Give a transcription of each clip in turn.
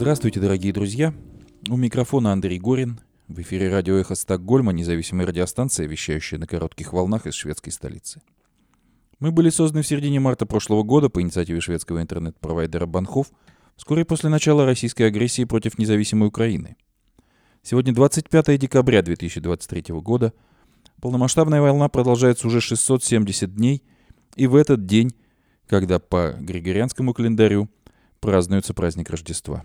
Здравствуйте, дорогие друзья. У микрофона Андрей Горин. В эфире радио «Эхо Стокгольма», независимая радиостанция, вещающая на коротких волнах из шведской столицы. Мы были созданы в середине марта прошлого года по инициативе шведского интернет-провайдера Банхов, вскоре после начала российской агрессии против независимой Украины. Сегодня 25 декабря 2023 года. Полномасштабная волна продолжается уже 670 дней, и в этот день, когда по григорианскому календарю празднуется праздник Рождества.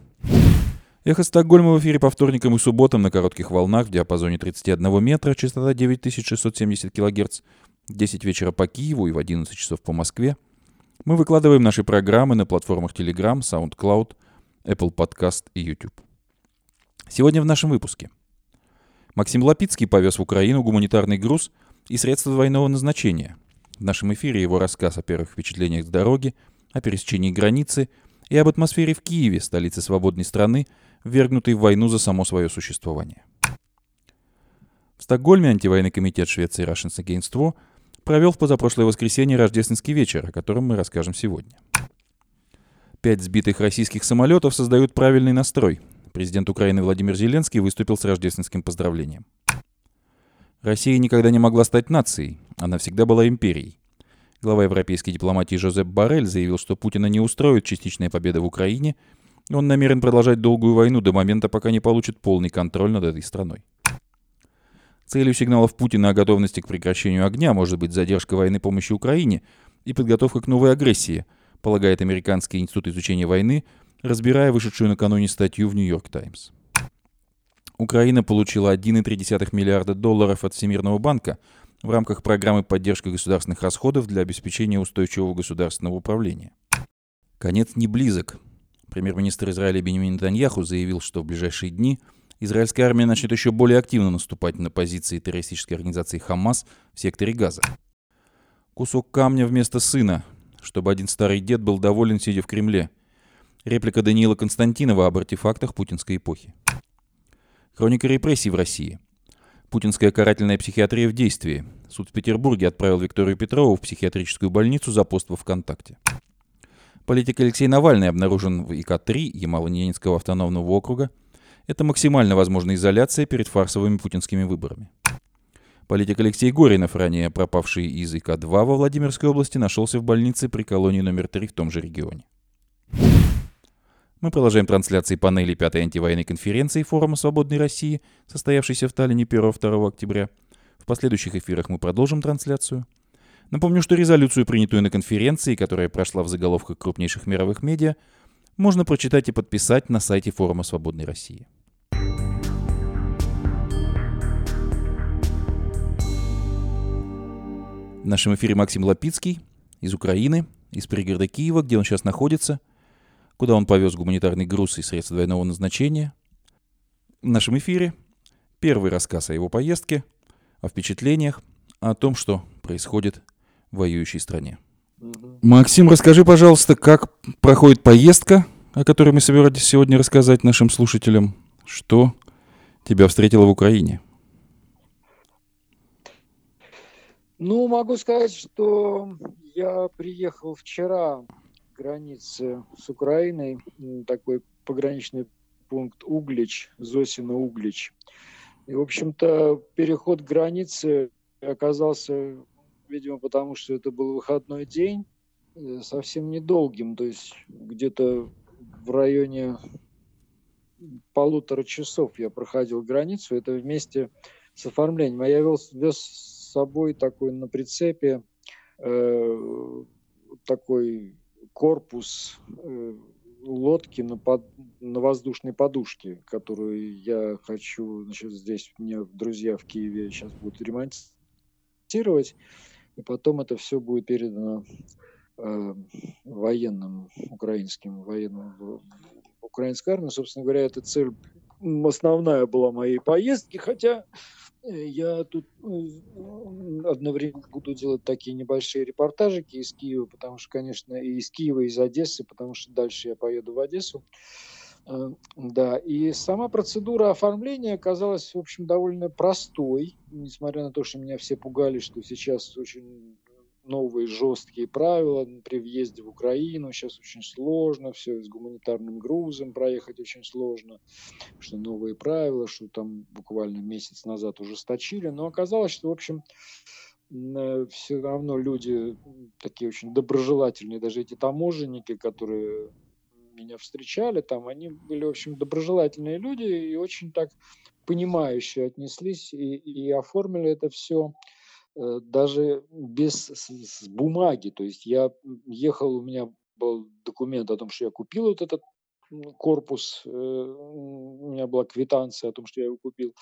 Эхо Стокгольма в эфире по вторникам и субботам на коротких волнах в диапазоне 31 метра, частота 9670 кГц, 10 вечера по Киеву и в 11 часов по Москве. Мы выкладываем наши программы на платформах Telegram, SoundCloud, Apple Podcast и YouTube. Сегодня в нашем выпуске. Максим Лапицкий повез в Украину гуманитарный груз и средства двойного назначения. В нашем эфире его рассказ о первых впечатлениях с дороги, о пересечении границы и об атмосфере в Киеве, столице свободной страны, ввергнутой в войну за само свое существование. В Стокгольме антивоенный комитет Швеции Russians Against War провел в позапрошлое воскресенье рождественский вечер, о котором мы расскажем сегодня. Пять сбитых российских самолетов создают правильный настрой. Президент Украины Владимир Зеленский выступил с рождественским поздравлением. Россия никогда не могла стать нацией, она всегда была империей. Глава европейской дипломатии Жозеп Барель заявил, что Путина не устроит частичная победа в Украине, он намерен продолжать долгую войну до момента, пока не получит полный контроль над этой страной. Целью сигналов Путина о готовности к прекращению огня может быть задержка военной помощи Украине и подготовка к новой агрессии, полагает Американский институт изучения войны, разбирая вышедшую накануне статью в «Нью-Йорк Таймс». Украина получила 1,3 миллиарда долларов от Всемирного банка в рамках программы поддержки государственных расходов для обеспечения устойчивого государственного управления. Конец не близок. Премьер-министр Израиля Бенjamin Нетаньяху заявил, что в ближайшие дни – израильская армия начнет еще более активно наступать на позиции террористической организации «Хамас» в секторе Газа. Кусок камня вместо сына, чтобы один старый дед был доволен, сидя в Кремле. Реплика Даниила Константинова об артефактах путинской эпохи. Хроника репрессий в России. Путинская карательная психиатрия в действии. Суд в Петербурге отправил Викторию Петрову в психиатрическую больницу за пост во ВКонтакте. Политик Алексей Навальный обнаружен в ИК-3 Ямало-Ненецкого автономного округа – это максимально возможная изоляция перед фарсовыми путинскими выборами. Политик Алексей Горинов, ранее пропавший из ИК-2 во Владимирской области, нашелся в больнице при колонии номер 3 в том же регионе. Мы продолжаем трансляции панели 5-й антивоенной конференции Форума Свободной России, состоявшейся в Таллине 1-2 октября. В последующих эфирах мы продолжим трансляцию. Напомню, что резолюцию, принятую на конференции, которая прошла в заголовках крупнейших мировых медиа, можно прочитать и подписать на сайте Форума Свободной России. В нашем эфире Максим Лапицкий из Украины, из пригорода Киева, где он сейчас находится, куда он повез гуманитарный груз и средства двойного назначения. В нашем эфире первый рассказ о его поездке, о впечатлениях, о том, что происходит в воюющей стране. Максим, расскажи, пожалуйста, как проходит поездка, о которой мы собирались сегодня рассказать нашим слушателям, что тебя встретило в Украине? Ну, могу сказать, что я приехал вчера границе с Украиной, такой пограничный пункт Углич, Зосина Углич. И, в общем-то, переход границы оказался, видимо, потому что это был выходной день, э, совсем недолгим, то есть где-то в районе полутора часов я проходил границу, это вместе с оформлением. А я вез, вез собой такой на прицепе э, такой корпус э, лодки на, под, на воздушной подушке, которую я хочу, значит, здесь мне друзья в Киеве сейчас будут ремонтировать, и потом это все будет передано э, военным, украинским военным, украинской армии. Собственно говоря, эта цель основная была моей поездки, хотя я тут ну, одновременно буду делать такие небольшие репортажики из Киева, потому что, конечно, и из Киева, и из Одессы, потому что дальше я поеду в Одессу. Э, да, и сама процедура оформления оказалась, в общем, довольно простой, несмотря на то, что меня все пугали, что сейчас очень новые жесткие правила при въезде в Украину. Сейчас очень сложно, все с гуманитарным грузом проехать очень сложно, что новые правила, что там буквально месяц назад ужесточили. Но оказалось, что, в общем, э, все равно люди такие очень доброжелательные, даже эти таможенники, которые меня встречали там, они были, в общем, доброжелательные люди и очень так понимающие отнеслись и, и оформили это все даже без с бумаги. То есть я ехал, у меня был документ о том, что я купил вот этот корпус, э, у меня была квитанция о том, что я его купил.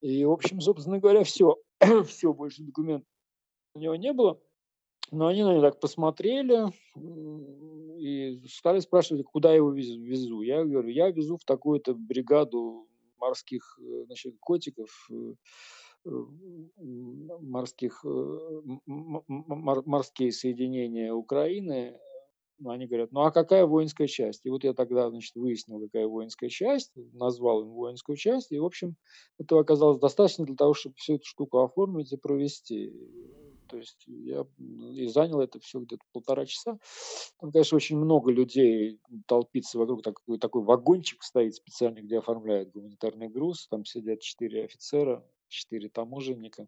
И, в общем, собственно говоря, все, все, больше документов у него не было. Но они на меня так посмотрели и стали спрашивать, куда я его везу. Я говорю, я везу в такую-то бригаду морских э, значит, котиков, морских, э, морские соединения Украины, они говорят, ну а какая воинская часть? И вот я тогда, значит, выяснил, какая воинская часть, назвал им воинскую часть, и, в общем, этого оказалось достаточно для того, чтобы всю эту штуку оформить и провести. То есть я и занял это все где-то полтора часа. Там, конечно, очень много людей толпится вокруг, такой, такой вагончик стоит специальный, где оформляют гуманитарный груз. Там сидят четыре офицера, четыре таможенника.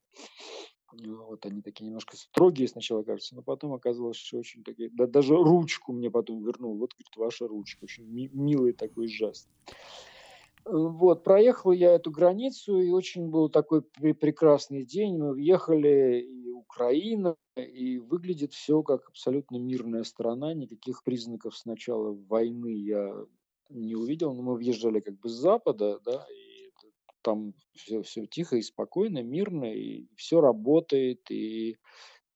Вот они такие немножко строгие сначала, кажется, но потом оказалось, что очень такие... Да, даже ручку мне потом вернул. Вот, говорит, ваша ручка. Очень ми- милый такой жест. Вот, проехал я эту границу, и очень был такой прекрасный день. Мы въехали, и Украина, и выглядит все как абсолютно мирная страна. Никаких признаков сначала войны я не увидел, но мы въезжали как бы с запада, да, и там все, все тихо и спокойно, мирно, и все работает, и,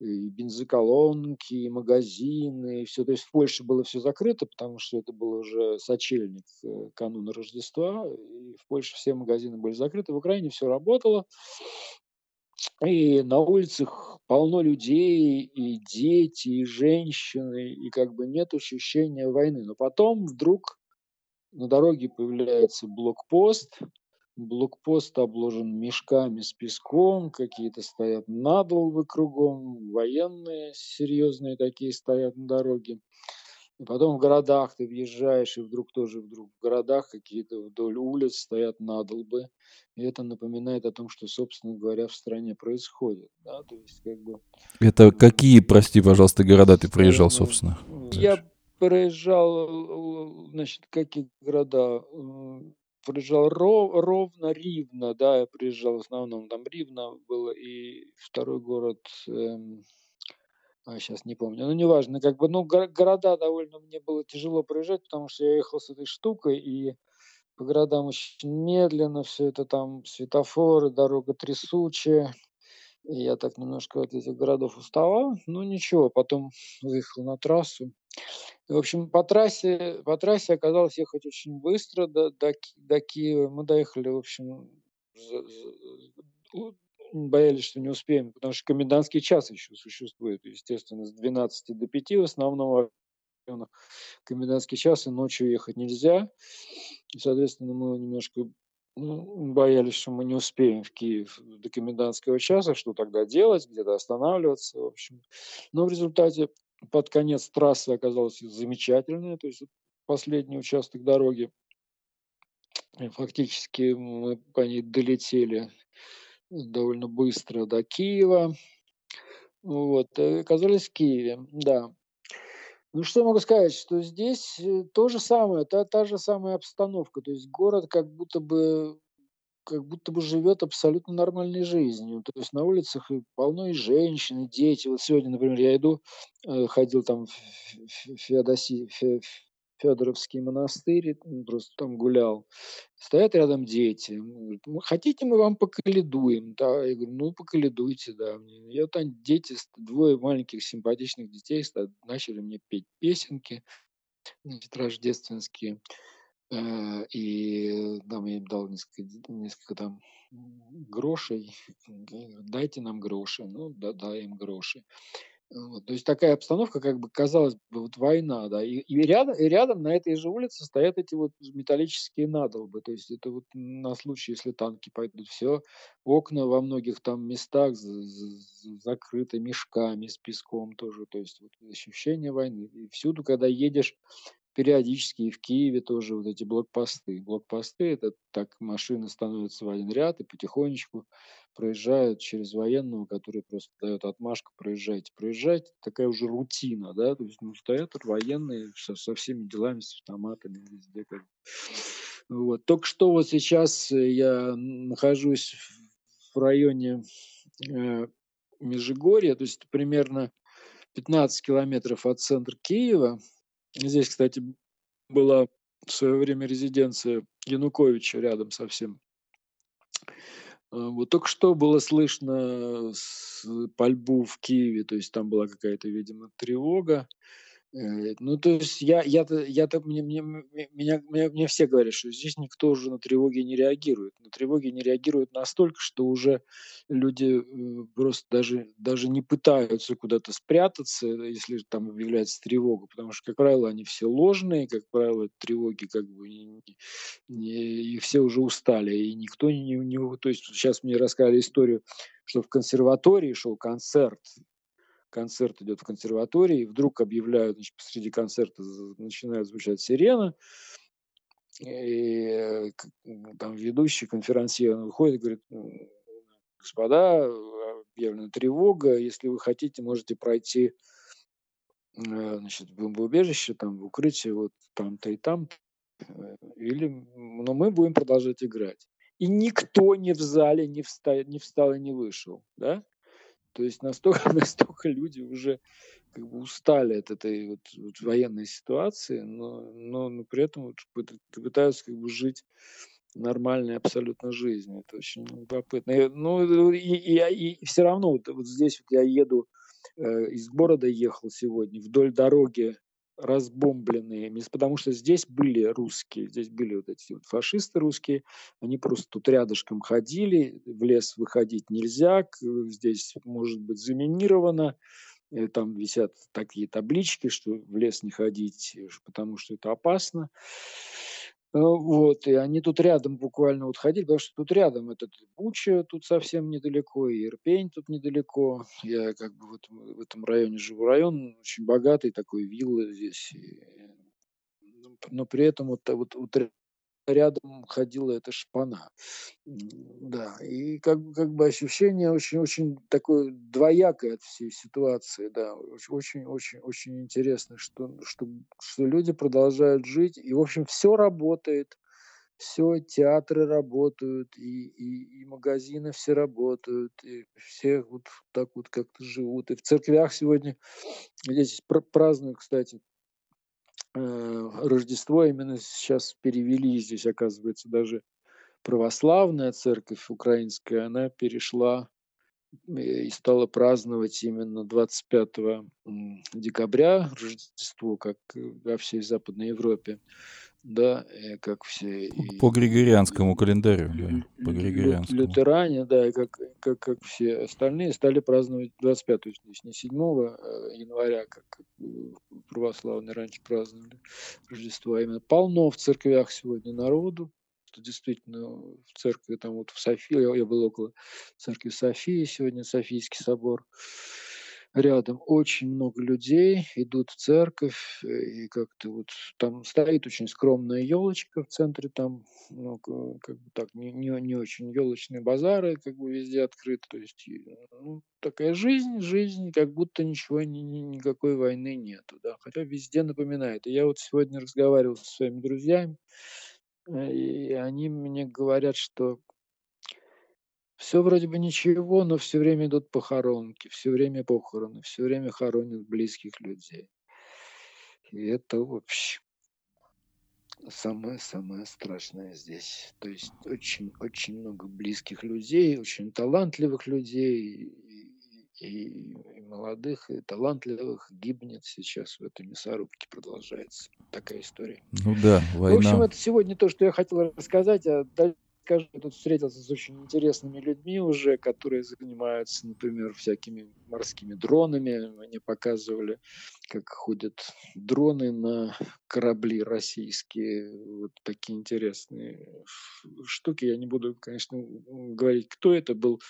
и бензоколонки, и магазины, и все. То есть в Польше было все закрыто, потому что это был уже сочельник э, кануна Рождества, и в Польше все магазины были закрыты, в Украине все работало, и на улицах полно людей, и дети, и женщины, и как бы нет ощущения войны. Но потом вдруг на дороге появляется блокпост, Блокпост обложен мешками с песком, какие-то стоят надолбы кругом, военные серьезные такие стоят на дороге. И потом в городах ты въезжаешь, и вдруг тоже вдруг в городах какие-то вдоль улиц стоят надолбы. И это напоминает о том, что, собственно говоря, в стране происходит. Да? То есть, как бы... Это какие, прости, пожалуйста, города ты проезжал, собственно? Я проезжал, значит, какие города? Приезжал ров, ровно Ривно, да, я приезжал в основном, там Ривно было, и второй город, эм, а, сейчас не помню, ну, неважно, как бы, ну, го- города довольно мне было тяжело проезжать, потому что я ехал с этой штукой, и по городам очень медленно, все это там светофоры, дорога трясучая, и я так немножко от этих городов уставал, ну, ничего, потом выехал на трассу, в общем, по трассе, по трассе оказалось ехать очень быстро до, до, до Киева. Мы доехали, в общем, за, за, боялись, что не успеем, потому что комендантский час еще существует, естественно, с 12 до 5 в основном комендантский час, и ночью ехать нельзя. И, соответственно, мы немножко ну, боялись, что мы не успеем в Киев до комендантского часа, что тогда делать, где-то останавливаться, в общем. Но в результате под конец трассы оказалась замечательная, то есть последний участок дороги. Фактически мы по ней долетели довольно быстро до Киева. Вот, и оказались в Киеве, да. Ну, что могу сказать, что здесь э, то же самое, та, та же самая обстановка. То есть город как будто бы как будто бы живет абсолютно нормальной жизнью. То есть на улицах полно и женщин, и дети. Вот сегодня, например, я иду, э, ходил там в Феодоси, Федоровский монастырь, просто там гулял. Стоят рядом дети. Говорят, хотите, мы вам поколедуем? Да, я говорю, ну, поколедуйте, да. Вот там дети, двое маленьких симпатичных детей начали мне петь песенки рождественские. Э, и там я им дал несколько, несколько там грошей. Дайте нам гроши. Ну, да, дай им гроши. Вот, то есть такая обстановка, как бы казалось бы, вот война, да, и, и, рядом, и рядом на этой же улице стоят эти вот металлические надолбы, то есть это вот на случай, если танки пойдут, все, окна во многих там местах закрыты мешками с песком тоже, то есть вот ощущение войны. И всюду, когда едешь периодически и в Киеве тоже вот эти блокпосты. Блокпосты – это так машины становятся в один ряд и потихонечку проезжают через военного, который просто дает отмашку, проезжайте, проезжайте. Такая уже рутина, да, то есть ну, стоят военные со, со всеми делами, с автоматами везде. Как вот. Только что вот сейчас я нахожусь в районе э, Межигорья, то есть примерно 15 километров от центра Киева, Здесь, кстати, была в свое время резиденция Януковича рядом совсем. А, вот только что было слышно пальбу в Киеве, то есть там была какая-то, видимо, тревога. Э, ну, то есть я, я-то, я-то мне, мне, меня, мне, мне все говорят, что здесь никто уже на тревоги не реагирует. На тревоги не реагируют настолько, что уже люди э, просто даже, даже не пытаются куда-то спрятаться, если там объявляется тревога, потому что, как правило, они все ложные, как правило, тревоги как бы не, не, и все уже устали, и никто не, не... То есть сейчас мне рассказали историю, что в консерватории шел концерт концерт идет в консерватории, и вдруг объявляют, значит, посреди концерта начинает звучать сирена, и там ведущий конферансье выходит и говорит, господа, объявлена тревога, если вы хотите, можете пройти э, значит, в бомбоубежище, там, в укрытие, вот там-то и там, э, или, но мы будем продолжать играть. И никто не в зале не встал, не встал и не вышел, да? То есть настолько, настолько люди уже как бы устали от этой вот, вот военной ситуации, но, но, но при этом вот пытаются как бы жить нормальной абсолютно жизнью. Это очень любопытно. Ну, и, и, и все равно вот, вот здесь вот я еду, э, из города ехал сегодня, вдоль дороги разбомбленные, потому что здесь были русские, здесь были вот эти вот фашисты русские, они просто тут рядышком ходили, в лес выходить нельзя, здесь может быть заминировано, э, там висят такие таблички, что в лес не ходить, потому что это опасно. Э, вот, и они тут рядом буквально вот ходили, потому что тут рядом этот Буча тут совсем недалеко, и Ирпень тут недалеко. Я как бы вот в этом районе живу. Район очень богатый, такой виллы здесь. И, но при этом вот, вот, вот рядом ходила эта шпана. Да, и как, как бы ощущение очень-очень такое двоякое от всей ситуации, да, очень-очень-очень интересно, что, что, что люди продолжают жить, и, в общем, все работает, все, театры работают, и, и, и магазины все работают, и все вот так вот как-то живут. И в церквях сегодня, здесь празднуют, кстати, Рождество именно сейчас перевели, здесь оказывается даже православная церковь украинская, она перешла э, и стала праздновать именно 25 декабря Рождество, как во всей Западной Европе да, как все... По григорианскому календарю, да, по григорианскому. Лютеране, да, как, как, как все остальные, стали праздновать 25 то есть не 7 э, января, как православные раньше праздновали Рождество, а именно полно в церквях сегодня народу, что действительно в церкви, там вот в Софии, я, я был около церкви Софии сегодня, Софийский собор, рядом очень много людей идут в церковь, э, и как-то вот там стоит очень скромная елочка в центре, там, ну, как бы так, не, не, не очень елочные базары, как бы везде открыты, то есть, ну, такая жизнь, жизнь, как будто ничего, ни, ни, никакой войны нету, да, хотя везде напоминает. И я вот сегодня разговаривал со своими друзьями, э, и они мне говорят, что все вроде бы ничего, но все время идут похоронки, все время похороны, все время хоронят близких людей. И это вообще самое-самое страшное здесь. То есть очень-очень много близких людей, очень талантливых людей, и, и, молодых, и талантливых гибнет сейчас в этой мясорубке. Продолжается такая история. Ну да, война. В общем, это сегодня то, что я хотел рассказать. А скажу, я тут встретился с очень интересными людьми уже, которые занимаются, например, всякими морскими дронами. Они показывали, как ходят дроны на корабли российские. Вот такие интересные штуки. Я не буду, конечно, говорить, кто это был,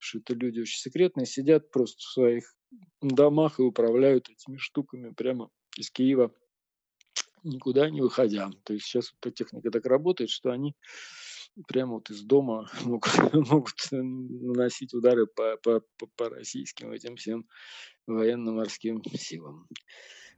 что это люди очень секретные, сидят просто в своих домах и управляют этими штуками прямо из Киева никуда не выходя. То есть сейчас эта техника так работает, что они прямо вот из дома могут, могут наносить удары по, по, по, по российским этим всем военно-морским силам.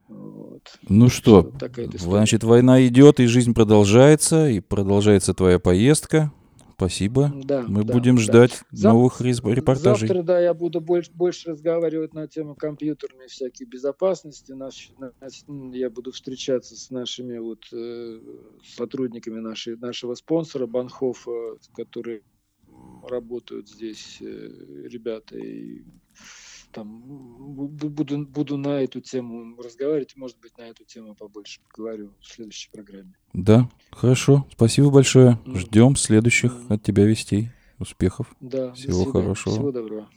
Вот. Ну что, что значит, война идет, и жизнь продолжается, и продолжается твоя поездка. Спасибо. Да, Мы да, будем ждать да. новых репортажей. Завтра, да, я буду больше, больше разговаривать на тему компьютерной всякой безопасности. Наш, я буду встречаться с нашими вот э, сотрудниками нашей, нашего спонсора Банхофа, которые работают здесь э, ребята. И там буду, буду на эту тему разговаривать, может быть, на эту тему побольше поговорю в следующей программе. Да, хорошо. Спасибо большое. Mm. Ждем следующих mm. от тебя вестей. Успехов. Да, Всего хорошего. Всего доброго.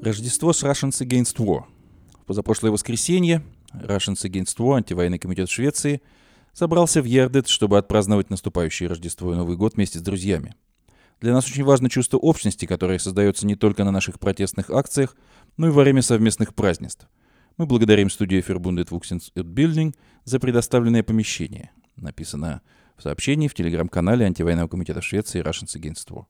Рождество с Russians Against War. В позапрошлое воскресенье Russians Against War, антивоенный комитет Швеции, собрался в Ердет, чтобы отпраздновать наступающее Рождество и Новый год вместе с друзьями. Для нас очень важно чувство общности, которое создается не только на наших протестных акциях, но и во время совместных празднеств. Мы благодарим студию Verbundet Building за предоставленное помещение. Написано в сообщении в телеграм-канале антивоенного комитета Швеции Russians Against War.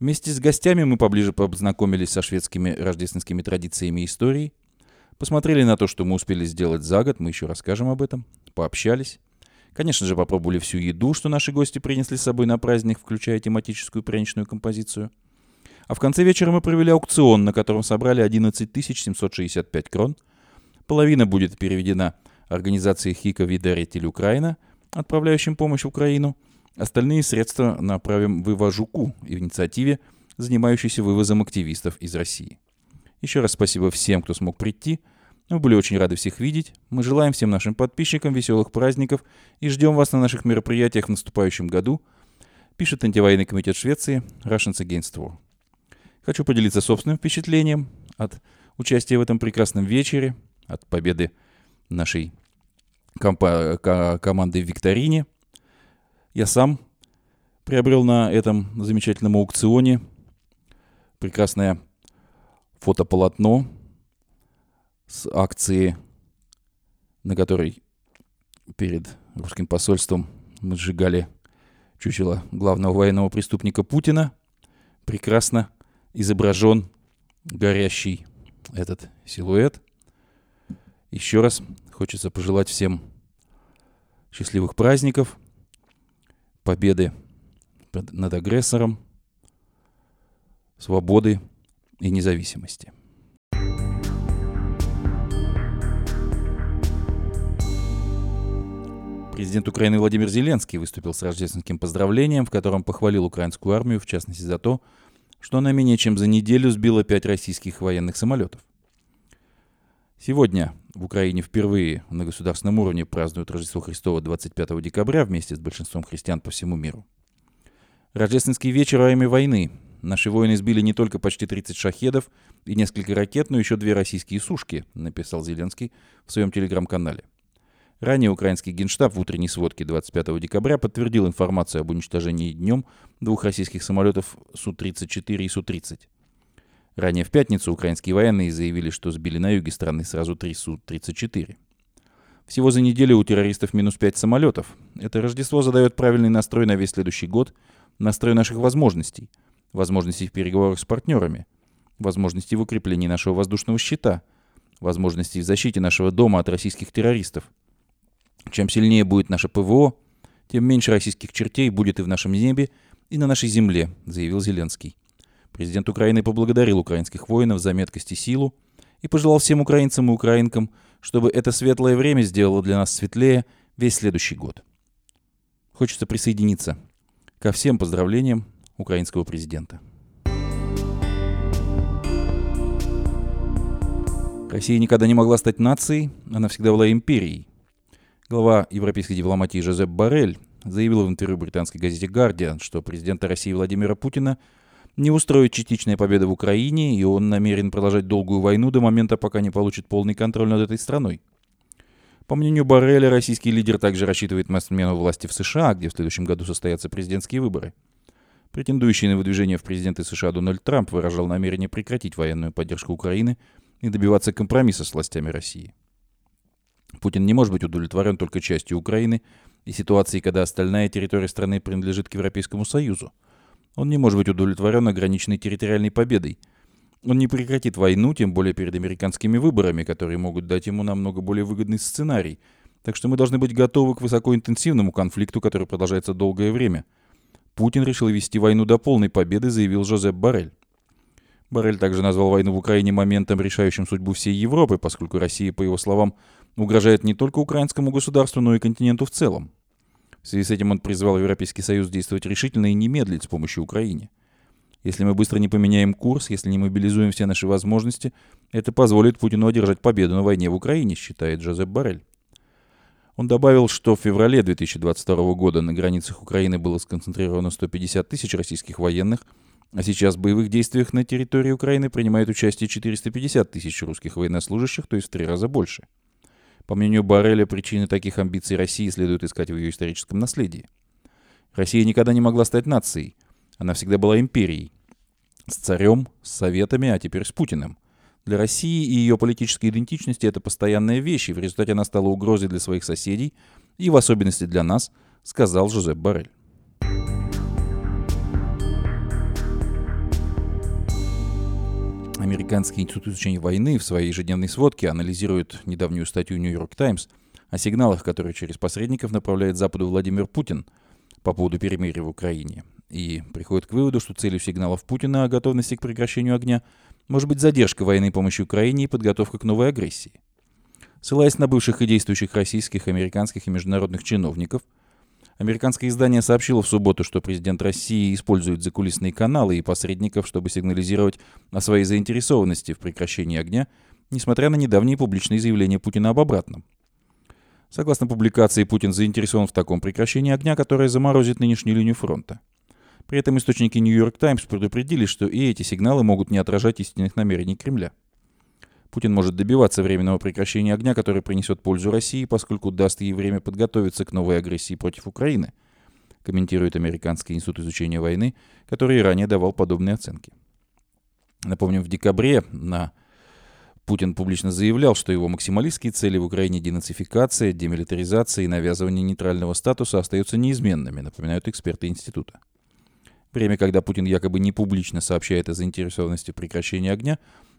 Вместе с гостями мы поближе познакомились со шведскими рождественскими традициями и историей, посмотрели на то, что мы успели сделать за год, мы еще расскажем об этом, пообщались. Конечно же, попробовали всю еду, что наши гости принесли с собой на праздник, включая тематическую пряничную композицию. А в конце вечера мы провели аукцион, на котором собрали 11 765 крон. Половина будет переведена организации Хика Видеретель Украина, отправляющим помощь в Украину. Остальные средства направим в Иважуку, инициативе, занимающейся вывозом активистов из России. Еще раз спасибо всем, кто смог прийти – мы были очень рады всех видеть. Мы желаем всем нашим подписчикам веселых праздников и ждем вас на наших мероприятиях в наступающем году, пишет антивоенный комитет Швеции Russians Against War. Хочу поделиться собственным впечатлением от участия в этом прекрасном вечере, от победы нашей компа- команды в викторине. Я сам приобрел на этом замечательном аукционе прекрасное фотополотно с акции, на которой перед русским посольством мы сжигали чучело главного военного преступника Путина. Прекрасно изображен горящий этот силуэт. Еще раз хочется пожелать всем счастливых праздников, победы над агрессором, свободы и независимости. Президент Украины Владимир Зеленский выступил с рождественским поздравлением, в котором похвалил украинскую армию, в частности за то, что она менее чем за неделю сбила пять российских военных самолетов. Сегодня в Украине впервые на государственном уровне празднуют Рождество Христово 25 декабря вместе с большинством христиан по всему миру. Рождественский вечер во время войны. Наши воины сбили не только почти 30 шахедов и несколько ракет, но еще две российские сушки, написал Зеленский в своем телеграм-канале. Ранее украинский генштаб в утренней сводке 25 декабря подтвердил информацию об уничтожении днем двух российских самолетов Су-34 и Су-30. Ранее в пятницу украинские военные заявили, что сбили на юге страны сразу три Су-34. Всего за неделю у террористов минус пять самолетов. Это Рождество задает правильный настрой на весь следующий год, настрой наших возможностей, возможностей в переговорах с партнерами, возможностей в укреплении нашего воздушного щита, возможностей в защите нашего дома от российских террористов – чем сильнее будет наше ПВО, тем меньше российских чертей будет и в нашем небе, и на нашей земле, заявил Зеленский. Президент Украины поблагодарил украинских воинов за меткость и силу и пожелал всем украинцам и украинкам, чтобы это светлое время сделало для нас светлее весь следующий год. Хочется присоединиться ко всем поздравлениям украинского президента. Россия никогда не могла стать нацией, она всегда была империей – Глава европейской дипломатии Жозеп Барель заявил в интервью британской газете «Гардиан», что президента России Владимира Путина не устроит частичная победа в Украине, и он намерен продолжать долгую войну до момента, пока не получит полный контроль над этой страной. По мнению Барреля, российский лидер также рассчитывает на смену власти в США, где в следующем году состоятся президентские выборы. Претендующий на выдвижение в президенты США Дональд Трамп выражал намерение прекратить военную поддержку Украины и добиваться компромисса с властями России. Путин не может быть удовлетворен только частью Украины и ситуацией, когда остальная территория страны принадлежит к Европейскому Союзу. Он не может быть удовлетворен ограниченной территориальной победой – он не прекратит войну, тем более перед американскими выборами, которые могут дать ему намного более выгодный сценарий. Так что мы должны быть готовы к высокоинтенсивному конфликту, который продолжается долгое время. Путин решил вести войну до полной победы, заявил Жозеп Барель. Барель также назвал войну в Украине моментом, решающим судьбу всей Европы, поскольку Россия, по его словам, угрожает не только украинскому государству, но и континенту в целом. В связи с этим он призвал Европейский Союз действовать решительно и не медлить с помощью Украине. Если мы быстро не поменяем курс, если не мобилизуем все наши возможности, это позволит Путину одержать победу на войне в Украине, считает Джозеп Барель. Он добавил, что в феврале 2022 года на границах Украины было сконцентрировано 150 тысяч российских военных, а сейчас в боевых действиях на территории Украины принимает участие 450 тысяч русских военнослужащих, то есть в три раза больше. По мнению Барреля, причины таких амбиций России следует искать в ее историческом наследии. Россия никогда не могла стать нацией. Она всегда была империей. С царем, с советами, а теперь с Путиным. Для России и ее политической идентичности это постоянная вещь, и в результате она стала угрозой для своих соседей, и в особенности для нас, сказал Жозеп Барель. Американский институт изучения войны в своей ежедневной сводке анализирует недавнюю статью New York Times о сигналах, которые через посредников направляет Западу Владимир Путин по поводу перемирия в Украине и приходит к выводу, что целью сигналов Путина о готовности к прекращению огня может быть задержка военной помощи Украине и подготовка к новой агрессии. Ссылаясь на бывших и действующих российских, американских и международных чиновников, американское издание сообщило в субботу, что президент России использует закулисные каналы и посредников, чтобы сигнализировать о своей заинтересованности в прекращении огня, несмотря на недавние публичные заявления Путина об обратном. Согласно публикации, Путин заинтересован в таком прекращении огня, которое заморозит нынешнюю линию фронта. При этом источники New York Times предупредили, что и эти сигналы могут не отражать истинных намерений Кремля. Путин может добиваться временного прекращения огня, который принесет пользу России, поскольку даст ей время подготовиться к новой агрессии против Украины, комментирует Американский институт изучения войны, который ранее давал подобные оценки. Напомним, в декабре на Путин публично заявлял, что его максималистские цели в Украине денацификация, демилитаризация и навязывание нейтрального статуса остаются неизменными, напоминают эксперты института. Время, когда Путин якобы не публично сообщает о заинтересованности в прекращении огня,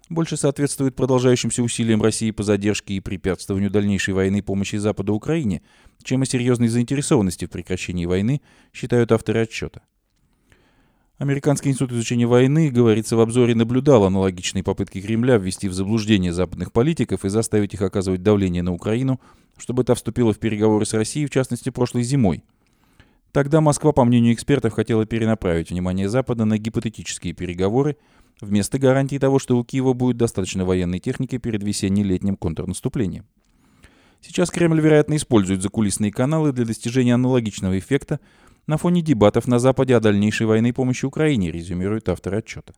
больше соответствует продолжающимся усилиям России по задержке и препятствованию дальнейшей и помощи Запада Украине, чем о серьезной заинтересованности в прекращении войны, считают авторы отчета. Американский институт изучения войны, говорится в обзоре, наблюдал аналогичные попытки Кремля ввести в заблуждение западных политиков и заставить их оказывать давление на Украину, чтобы та вступила в переговоры с Россией, в частности, прошлой зимой – Тогда Москва, по мнению экспертов, хотела перенаправить внимание Запада на гипотетические переговоры, вместо гарантии того, что у Киева будет достаточно военной техники перед весенне-летним контрнаступлением. Сейчас Кремль, вероятно, использует закулисные каналы для достижения аналогичного эффекта на фоне дебатов на Западе о дальнейшей военной помощи Украине, резюмирует автор отчета.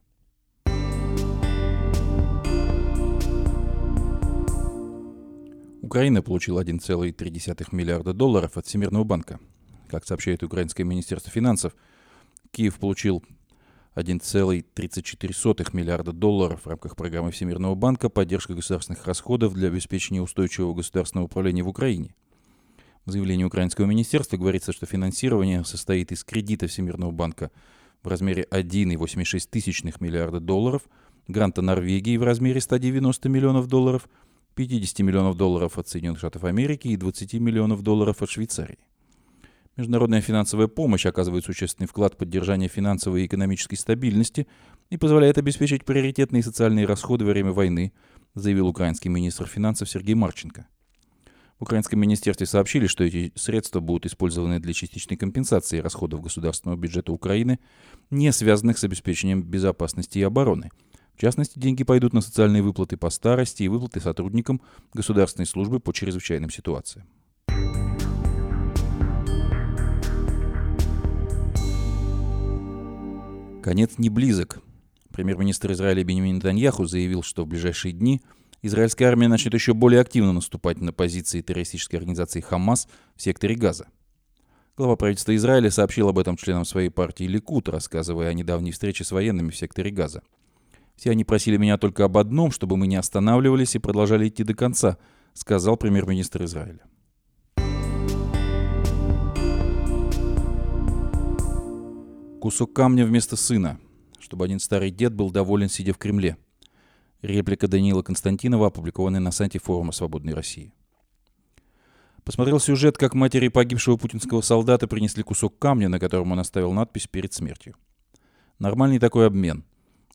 Украина получила 1,3 миллиарда долларов от Всемирного банка. Как сообщает Украинское министерство финансов, Киев получил 1,34 миллиарда долларов в рамках программы Всемирного банка «Поддержка государственных расходов для обеспечения устойчивого государственного управления в Украине». В заявлении Украинского министерства говорится, что финансирование состоит из кредита Всемирного банка в размере 1,86 миллиарда долларов, гранта Норвегии в размере 190 миллионов долларов, 50 миллионов долларов от Соединенных Штатов Америки и 20 миллионов долларов от Швейцарии. Международная финансовая помощь оказывает существенный вклад в поддержание финансовой и экономической стабильности и позволяет обеспечить приоритетные социальные расходы во время войны, заявил украинский министр финансов Сергей Марченко. В украинском министерстве сообщили, что эти средства будут использованы для частичной компенсации расходов государственного бюджета Украины, не связанных с обеспечением безопасности и обороны. В частности, деньги пойдут на социальные выплаты по старости и выплаты сотрудникам государственной службы по чрезвычайным ситуациям. Конец не близок. Премьер-министр Израиля Бенемин Нетаньяху заявил, что в ближайшие дни израильская армия начнет еще более активно наступать на позиции террористической организации «Хамас» в секторе Газа. Глава правительства Израиля сообщил об этом членам своей партии Ликут, рассказывая о недавней встрече с военными в секторе Газа. «Все они просили меня только об одном, чтобы мы не останавливались и продолжали идти до конца», сказал премьер-министр Израиля. Кусок камня вместо сына, чтобы один старый дед был доволен, сидя в Кремле. Реплика Даниила Константинова, опубликованная на сайте форума «Свободной России». Посмотрел сюжет, как матери погибшего путинского солдата принесли кусок камня, на котором он оставил надпись перед смертью. Нормальный такой обмен.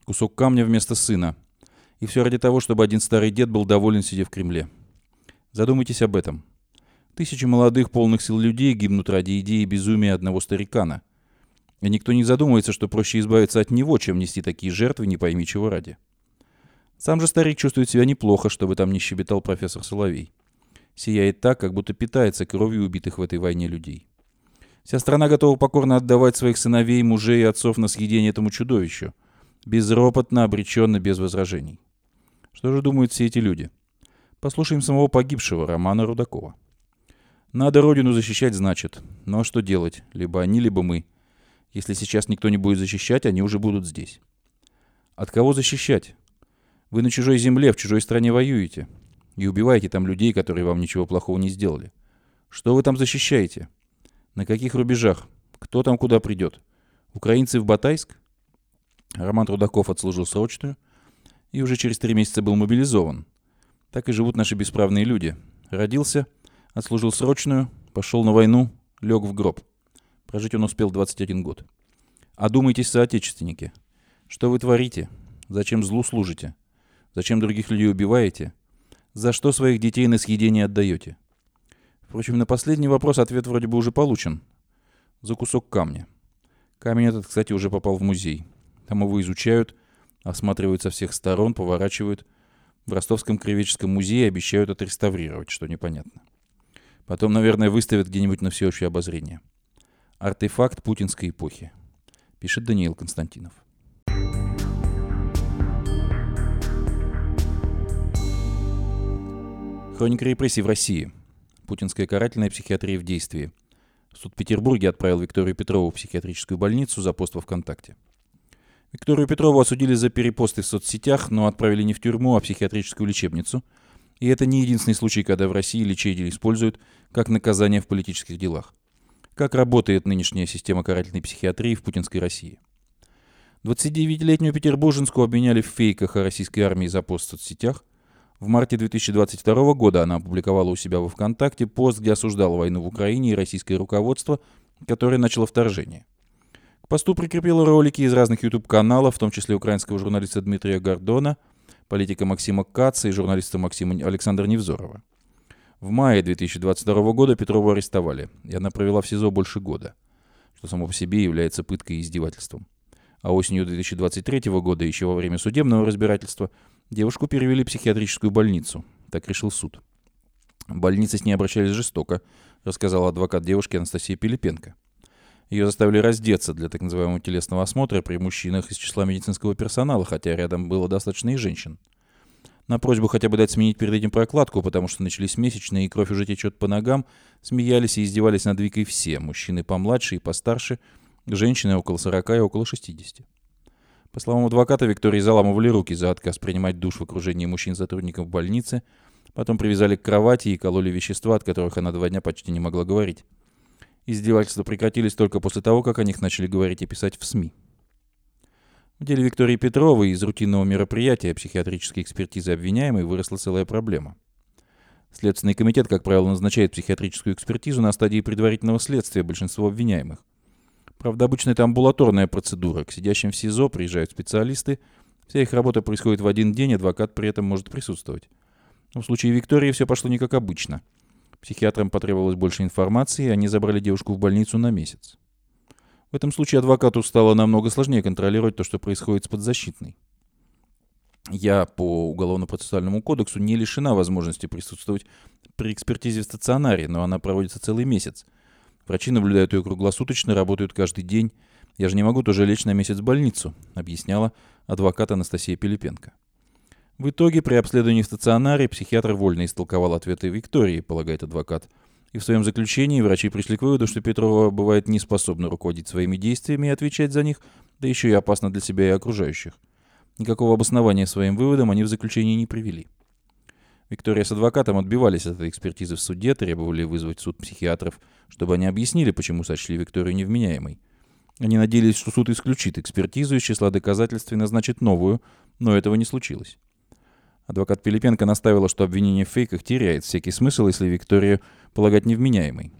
Кусок камня вместо сына. И все ради того, чтобы один старый дед был доволен, сидя в Кремле. Задумайтесь об этом. Тысячи молодых, полных сил людей гибнут ради идеи безумия одного старикана – и никто не задумывается, что проще избавиться от него, чем нести такие жертвы, не пойми чего ради. Сам же старик чувствует себя неплохо, чтобы там не щебетал профессор Соловей. Сияет так, как будто питается кровью убитых в этой войне людей. Вся страна готова покорно отдавать своих сыновей, мужей и отцов на съедение этому чудовищу. Безропотно, обреченно, без возражений. Что же думают все эти люди? Послушаем самого погибшего, Романа Рудакова. Надо родину защищать, значит. А что делать? Либо они, либо мы. Если сейчас никто не будет защищать, они уже будут здесь. От кого защищать? Вы на чужой земле, в чужой стране воюете. И убиваете там людей, которые вам ничего плохого не сделали. Что вы там защищаете? На каких рубежах? Кто там куда придет? Украинцы в Батайск? Роман Трудаков отслужил срочную и уже через три месяца был мобилизован. Так и живут наши бесправные люди. Родился, отслужил срочную, пошел на войну, лег в гроб. Прожить он успел 21 год. Одумайтесь, соотечественники. Что вы творите? Зачем злу служите? Зачем других людей убиваете? За что своих детей на съедение отдаете? Впрочем, на последний вопрос ответ вроде бы уже получен. За кусок камня. Камень этот, кстати, уже попал в музей. Там его изучают, осматривают со всех сторон, поворачивают. В Ростовском краеведческом музее обещают отреставрировать, что непонятно. Потом, наверное, выставят где-нибудь на всеобщее обозрение. Артефакт путинской эпохи, пишет Даниил Константинов. Хроника репрессий в России. Путинская карательная психиатрия в действии. Суд в Петербурге отправил Викторию Петрову в психиатрическую больницу за пост во ВКонтакте. Викторию Петрову осудили за перепосты в соцсетях, но отправили не в тюрьму, а в психиатрическую лечебницу. И это не единственный случай, когда в России лечение используют как наказание в политических делах как работает нынешняя система карательной психиатрии в путинской России. 29-летнюю петербурженскую обменяли в фейках о российской армии за пост в соцсетях. В марте 2022 года она опубликовала у себя во ВКонтакте пост, где осуждала войну в Украине и российское руководство, которое начало вторжение. К посту прикрепила ролики из разных YouTube-каналов, в том числе украинского журналиста Дмитрия Гордона, политика Максима Каца и журналиста Максима Александра Невзорова. В мае 2022 года Петрову арестовали, и она провела в СИЗО больше года, что само по себе является пыткой и издевательством. А осенью 2023 года, еще во время судебного разбирательства, девушку перевели в психиатрическую больницу. Так решил суд. В больнице с ней обращались жестоко, рассказал адвокат девушки Анастасия Пилипенко. Ее заставили раздеться для так называемого телесного осмотра при мужчинах из числа медицинского персонала, хотя рядом было достаточно и женщин. На просьбу хотя бы дать сменить перед этим прокладку, потому что начались месячные, и кровь уже течет по ногам, смеялись и издевались над Викой все, мужчины помладше и постарше, женщины около 40 и около 60. По словам адвоката, Виктории заламывали руки за отказ принимать душ в окружении мужчин-сотрудников больницы, потом привязали к кровати и кололи вещества, от которых она два дня почти не могла говорить. Издевательства прекратились только после того, как о них начали говорить и писать в СМИ. В деле Виктории Петровой из рутинного мероприятия психиатрической экспертизы обвиняемой выросла целая проблема. Следственный комитет, как правило, назначает психиатрическую экспертизу на стадии предварительного следствия большинства обвиняемых. Правда, обычно это амбулаторная процедура. К сидящим в СИЗО приезжают специалисты. Вся их работа происходит в один день, адвокат при этом может присутствовать. Но в случае Виктории все пошло не как обычно. Психиатрам потребовалось больше информации, и они забрали девушку в больницу на месяц. В этом случае адвокату стало намного сложнее контролировать то, что происходит с подзащитной. Я по Уголовно-процессуальному кодексу не лишена возможности присутствовать при экспертизе в стационаре, но она проводится целый месяц. Врачи наблюдают ее круглосуточно, работают каждый день. Я же не могу тоже лечь на месяц в больницу, объясняла адвокат Анастасия Пилипенко. В итоге при обследовании в стационаре психиатр вольно истолковал ответы Виктории, полагает адвокат. И в своем заключении врачи пришли к выводу, что Петрова бывает не способна руководить своими действиями и отвечать за них, да еще и опасно для себя и окружающих. Никакого обоснования своим выводам они в заключении не привели. Виктория с адвокатом отбивались от этой экспертизы в суде, требовали вызвать суд психиатров, чтобы они объяснили, почему сочли Викторию невменяемой. Они надеялись, что суд исключит экспертизу из числа доказательств и назначит новую, но этого не случилось. Адвокат Пилипенко наставила, что обвинение в фейках теряет всякий смысл, если Викторию полагать невменяемой.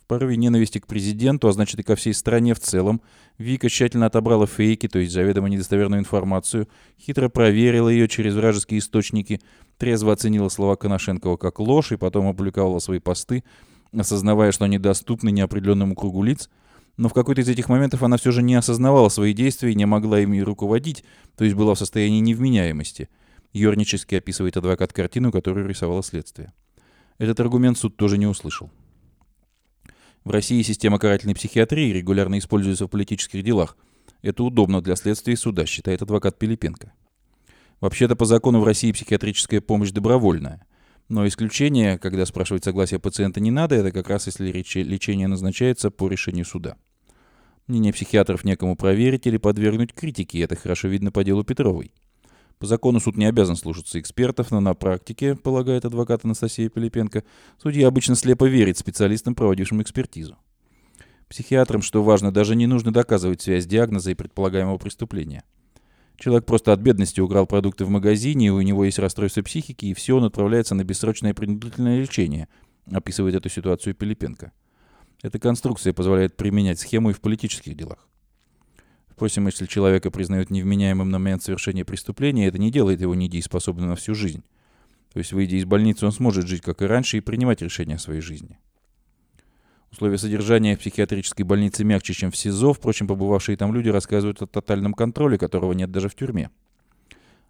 В порыве ненависти к президенту, а значит и ко всей стране в целом, Вика тщательно отобрала фейки, то есть заведомо недостоверную информацию, хитро проверила ее через вражеские источники, трезво оценила слова Коношенкова как ложь и потом опубликовала свои посты, осознавая, что они доступны неопределенному кругу лиц, но в какой-то из этих моментов она все же не осознавала свои действия и не могла ими руководить, то есть была в состоянии невменяемости – Ёрнически описывает адвокат картину, которую рисовало следствие. Этот аргумент суд тоже не услышал. В России система карательной психиатрии регулярно используется в политических делах. Это удобно для следствия и суда, считает адвокат Пилипенко. Вообще-то по закону в России психиатрическая помощь добровольная. Но исключение, когда спрашивать согласие пациента не надо, это как раз если лечение назначается по решению суда. Мнение психиатров некому проверить или подвергнуть критике, это хорошо видно по делу Петровой. По закону суд не обязан слушаться экспертов, но на практике, полагает адвокат Анастасия Пилипенко, судья обычно слепо верит специалистам, проводившим экспертизу. Психиатрам, что важно, даже не нужно доказывать связь диагноза и предполагаемого преступления. Человек просто от бедности украл продукты в магазине, у него есть расстройство психики, и все, он отправляется на бессрочное принудительное лечение, описывает эту ситуацию Пилипенко. Эта конструкция позволяет применять схему и в политических делах. Впрочем, если человека признают невменяемым на момент совершения преступления, это не делает его недееспособным на всю жизнь. То есть, выйдя из больницы, он сможет жить, как и раньше, и принимать решения о своей жизни. Условия содержания в психиатрической больнице мягче, чем в СИЗО. Впрочем, побывавшие там люди рассказывают о тотальном контроле, которого нет даже в тюрьме.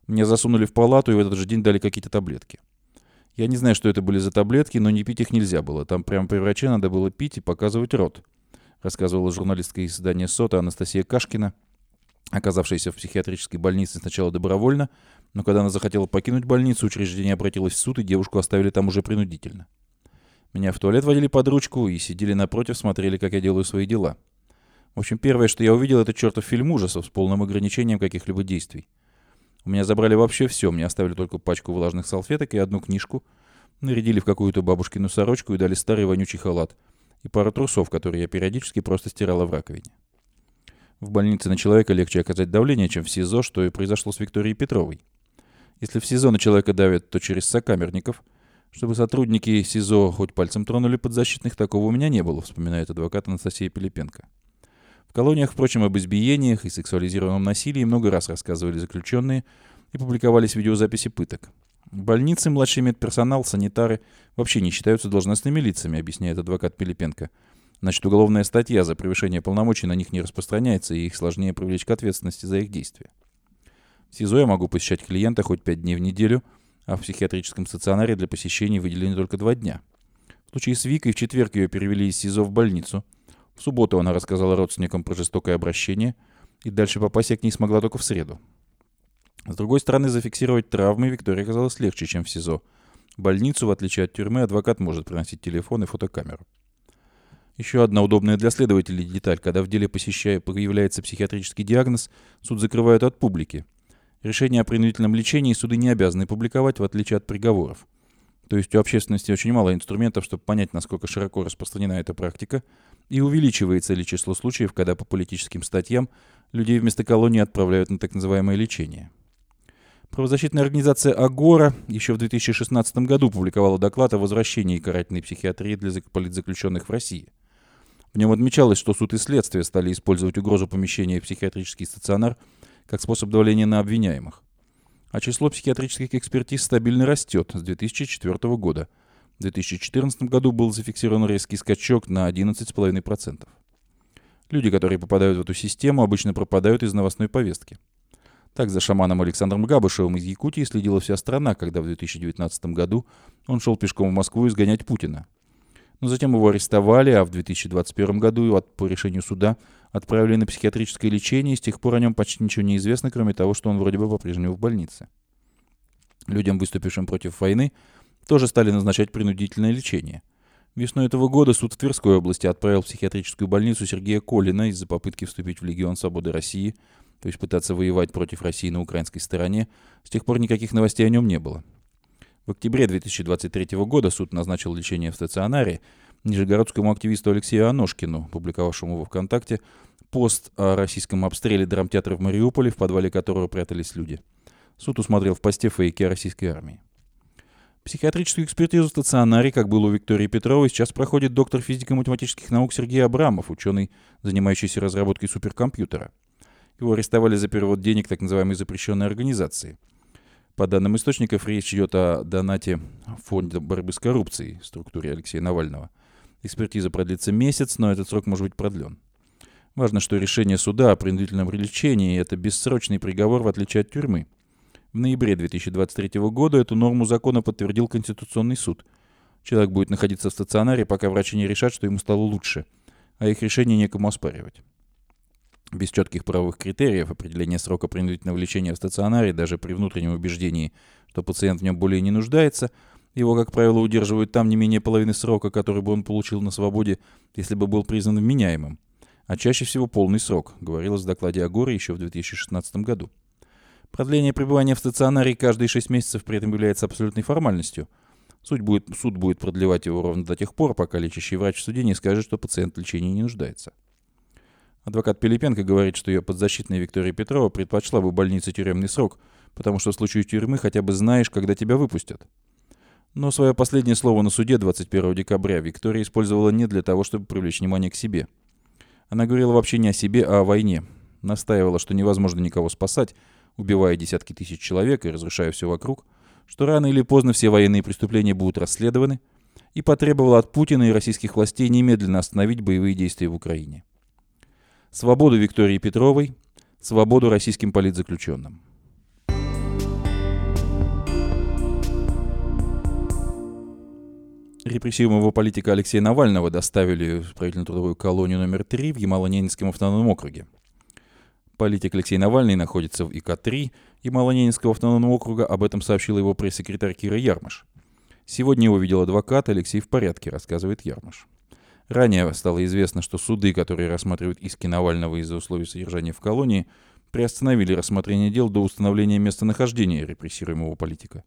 Меня засунули в палату и в этот же день дали какие-то таблетки. Я не знаю, что это были за таблетки, но не пить их нельзя было. Там прямо при враче надо было пить и показывать рот рассказывала журналистка издания «Сота» Анастасия Кашкина, оказавшаяся в психиатрической больнице сначала добровольно, но когда она захотела покинуть больницу, учреждение обратилось в суд, и девушку оставили там уже принудительно. Меня в туалет водили под ручку и сидели напротив, смотрели, как я делаю свои дела. В общем, первое, что я увидел, это чертов фильм ужасов с полным ограничением каких-либо действий. У меня забрали вообще все, мне оставили только пачку влажных салфеток и одну книжку, нарядили в какую-то бабушкину сорочку и дали старый вонючий халат — и пару трусов, которые я периодически просто стирала в раковине. В больнице на человека легче оказать давление, чем в СИЗО, что и произошло с Викторией Петровой. Если в СИЗО на человека давят, то через сокамерников. Чтобы сотрудники СИЗО хоть пальцем тронули подзащитных, такого у меня не было, вспоминает адвокат Анастасия Пилипенко. В колониях, впрочем, об избиениях и сексуализированном насилии много раз рассказывали заключенные и публиковались видеозаписи пыток. Больницы, младший медперсонал, санитары вообще не считаются должностными лицами, объясняет адвокат Пилипенко. Значит, уголовная статья за превышение полномочий на них не распространяется, и их сложнее привлечь к ответственности за их действия. В СИЗО я могу посещать клиента хоть пять дней в неделю, а в психиатрическом стационаре для посещений выделены только два дня. В случае с Викой в четверг ее перевели из СИЗО в больницу. В субботу она рассказала родственникам про жестокое обращение, и дальше попасть я к ней смогла только в среду. С другой стороны, зафиксировать травмы Виктории оказалось легче, чем в СИЗО. В больницу, в отличие от тюрьмы, адвокат может приносить телефон и фотокамеру. Еще одна удобная для следователей деталь. Когда в деле посещая, появляется психиатрический диагноз, суд закрывают от публики. Решение о принудительном лечении суды не обязаны публиковать, в отличие от приговоров. То есть у общественности очень мало инструментов, чтобы понять, насколько широко распространена эта практика, и увеличивается ли число случаев, когда по политическим статьям людей вместо колонии отправляют на так называемое лечение. Правозащитная организация «Агора» еще в 2016 году публиковала доклад о возвращении карательной психиатрии для политзаключенных в России. В нем отмечалось, что суд и следствие стали использовать угрозу помещения в психиатрический стационар как способ давления на обвиняемых. А число психиатрических экспертиз стабильно растет с 2004 года. В 2014 году был зафиксирован резкий скачок на 11,5%. Люди, которые попадают в эту систему, обычно пропадают из новостной повестки – так за шаманом Александром Габышевым из Якутии следила вся страна, когда в 2019 году он шел пешком в Москву изгонять Путина. Но затем его арестовали, а в 2021 году по решению суда отправили на психиатрическое лечение, и с тех пор о нем почти ничего не известно, кроме того, что он вроде бы по-прежнему в больнице. Людям, выступившим против войны, тоже стали назначать принудительное лечение. Весной этого года суд в Тверской области отправил в психиатрическую больницу Сергея Колина из-за попытки вступить в Легион Свободы России, то есть пытаться воевать против России на украинской стороне. С тех пор никаких новостей о нем не было. В октябре 2023 года суд назначил лечение в стационаре нижегородскому активисту Алексею Аношкину, публиковавшему во ВКонтакте пост о российском обстреле драмтеатра в Мариуполе, в подвале которого прятались люди. Суд усмотрел в посте фейки российской армии. Психиатрическую экспертизу в стационаре, как было у Виктории Петровой, сейчас проходит доктор физико-математических наук Сергей Абрамов, ученый, занимающийся разработкой суперкомпьютера. Его арестовали за перевод денег так называемой запрещенной организации. По данным источников, речь идет о донате Фонда борьбы с коррупцией в структуре Алексея Навального. Экспертиза продлится месяц, но этот срок может быть продлен. Важно, что решение суда о принудительном лечении – это бессрочный приговор, в отличие от тюрьмы – в ноябре 2023 года эту норму закона подтвердил Конституционный суд. Человек будет находиться в стационаре, пока врачи не решат, что ему стало лучше, а их решение некому оспаривать. Без четких правовых критериев определения срока принудительного лечения в стационаре, даже при внутреннем убеждении, что пациент в нем более не нуждается, его, как правило, удерживают там не менее половины срока, который бы он получил на свободе, если бы был признан вменяемым. А чаще всего полный срок, говорилось в докладе Агоры еще в 2016 году. Продление пребывания в стационаре каждые 6 месяцев при этом является абсолютной формальностью. Суд будет, суд будет продлевать его ровно до тех пор, пока лечащий врач в суде не скажет, что пациент в лечении не нуждается. Адвокат Пилипенко говорит, что ее подзащитная Виктория Петрова предпочла бы больнице тюремный срок, потому что в случае тюрьмы хотя бы знаешь, когда тебя выпустят. Но свое последнее слово на суде 21 декабря Виктория использовала не для того, чтобы привлечь внимание к себе. Она говорила вообще не о себе, а о войне. Настаивала, что невозможно никого спасать, убивая десятки тысяч человек и разрушая все вокруг, что рано или поздно все военные преступления будут расследованы, и потребовала от Путина и российских властей немедленно остановить боевые действия в Украине. Свободу Виктории Петровой, свободу российским политзаключенным. Репрессируемого политика Алексея Навального доставили в правительно-трудовую колонию номер 3 в Ямало-Ненецком автономном округе. Политик Алексей Навальный находится в ИК-3 и Малоненского автономного округа, об этом сообщил его пресс-секретарь Кира Ярмаш. Сегодня его видел адвокат, Алексей в порядке, рассказывает Ярмаш. Ранее стало известно, что суды, которые рассматривают иски Навального из-за условий содержания в колонии, приостановили рассмотрение дел до установления местонахождения репрессируемого политика.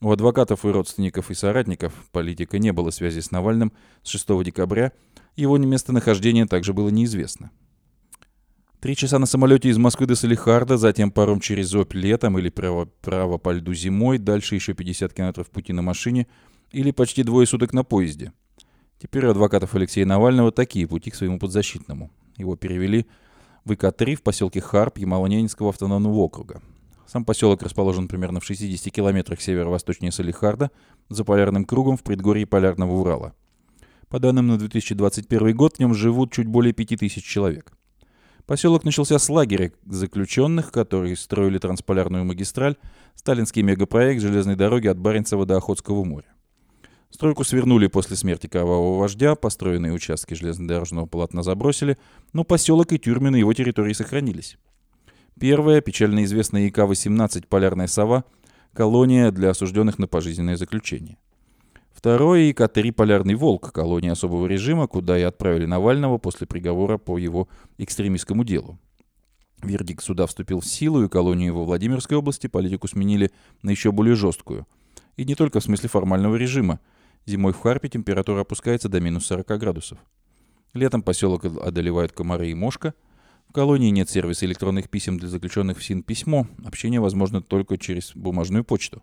У адвокатов и родственников и соратников политика не было связи с Навальным с 6 декабря, его местонахождение также было неизвестно. Три часа на самолете из Москвы до Салихарда, затем паром через Обь летом или право, право по льду зимой, дальше еще 50 километров пути на машине или почти двое суток на поезде. Теперь у адвокатов Алексея Навального такие пути к своему подзащитному. Его перевели в ИК-3 в поселке Харп Ямало-Ненецкого автономного округа. Сам поселок расположен примерно в 60 километрах северо-восточнее Салихарда, за полярным кругом в предгорье Полярного Урала. По данным на 2021 год, в нем живут чуть более 5000 человек. Поселок начался с лагеря заключенных, которые строили трансполярную магистраль, сталинский мегапроект железной дороги от Баренцева до Охотского моря. Стройку свернули после смерти кровавого вождя, построенные участки железнодорожного полотна забросили, но поселок и тюрьмы на его территории сохранились. Первая, печально известная ИК-18 «Полярная сова», колония для осужденных на пожизненное заключение – Второе и К-3 «Полярный волк» колония особого режима, куда и отправили Навального после приговора по его экстремистскому делу. Вердикт суда вступил в силу, и колонию во Владимирской области политику сменили на еще более жесткую. И не только в смысле формального режима. Зимой в Харпе температура опускается до минус 40 градусов. Летом поселок одолевают комары и мошка. В колонии нет сервиса электронных писем для заключенных в СИН письмо. Общение возможно только через бумажную почту.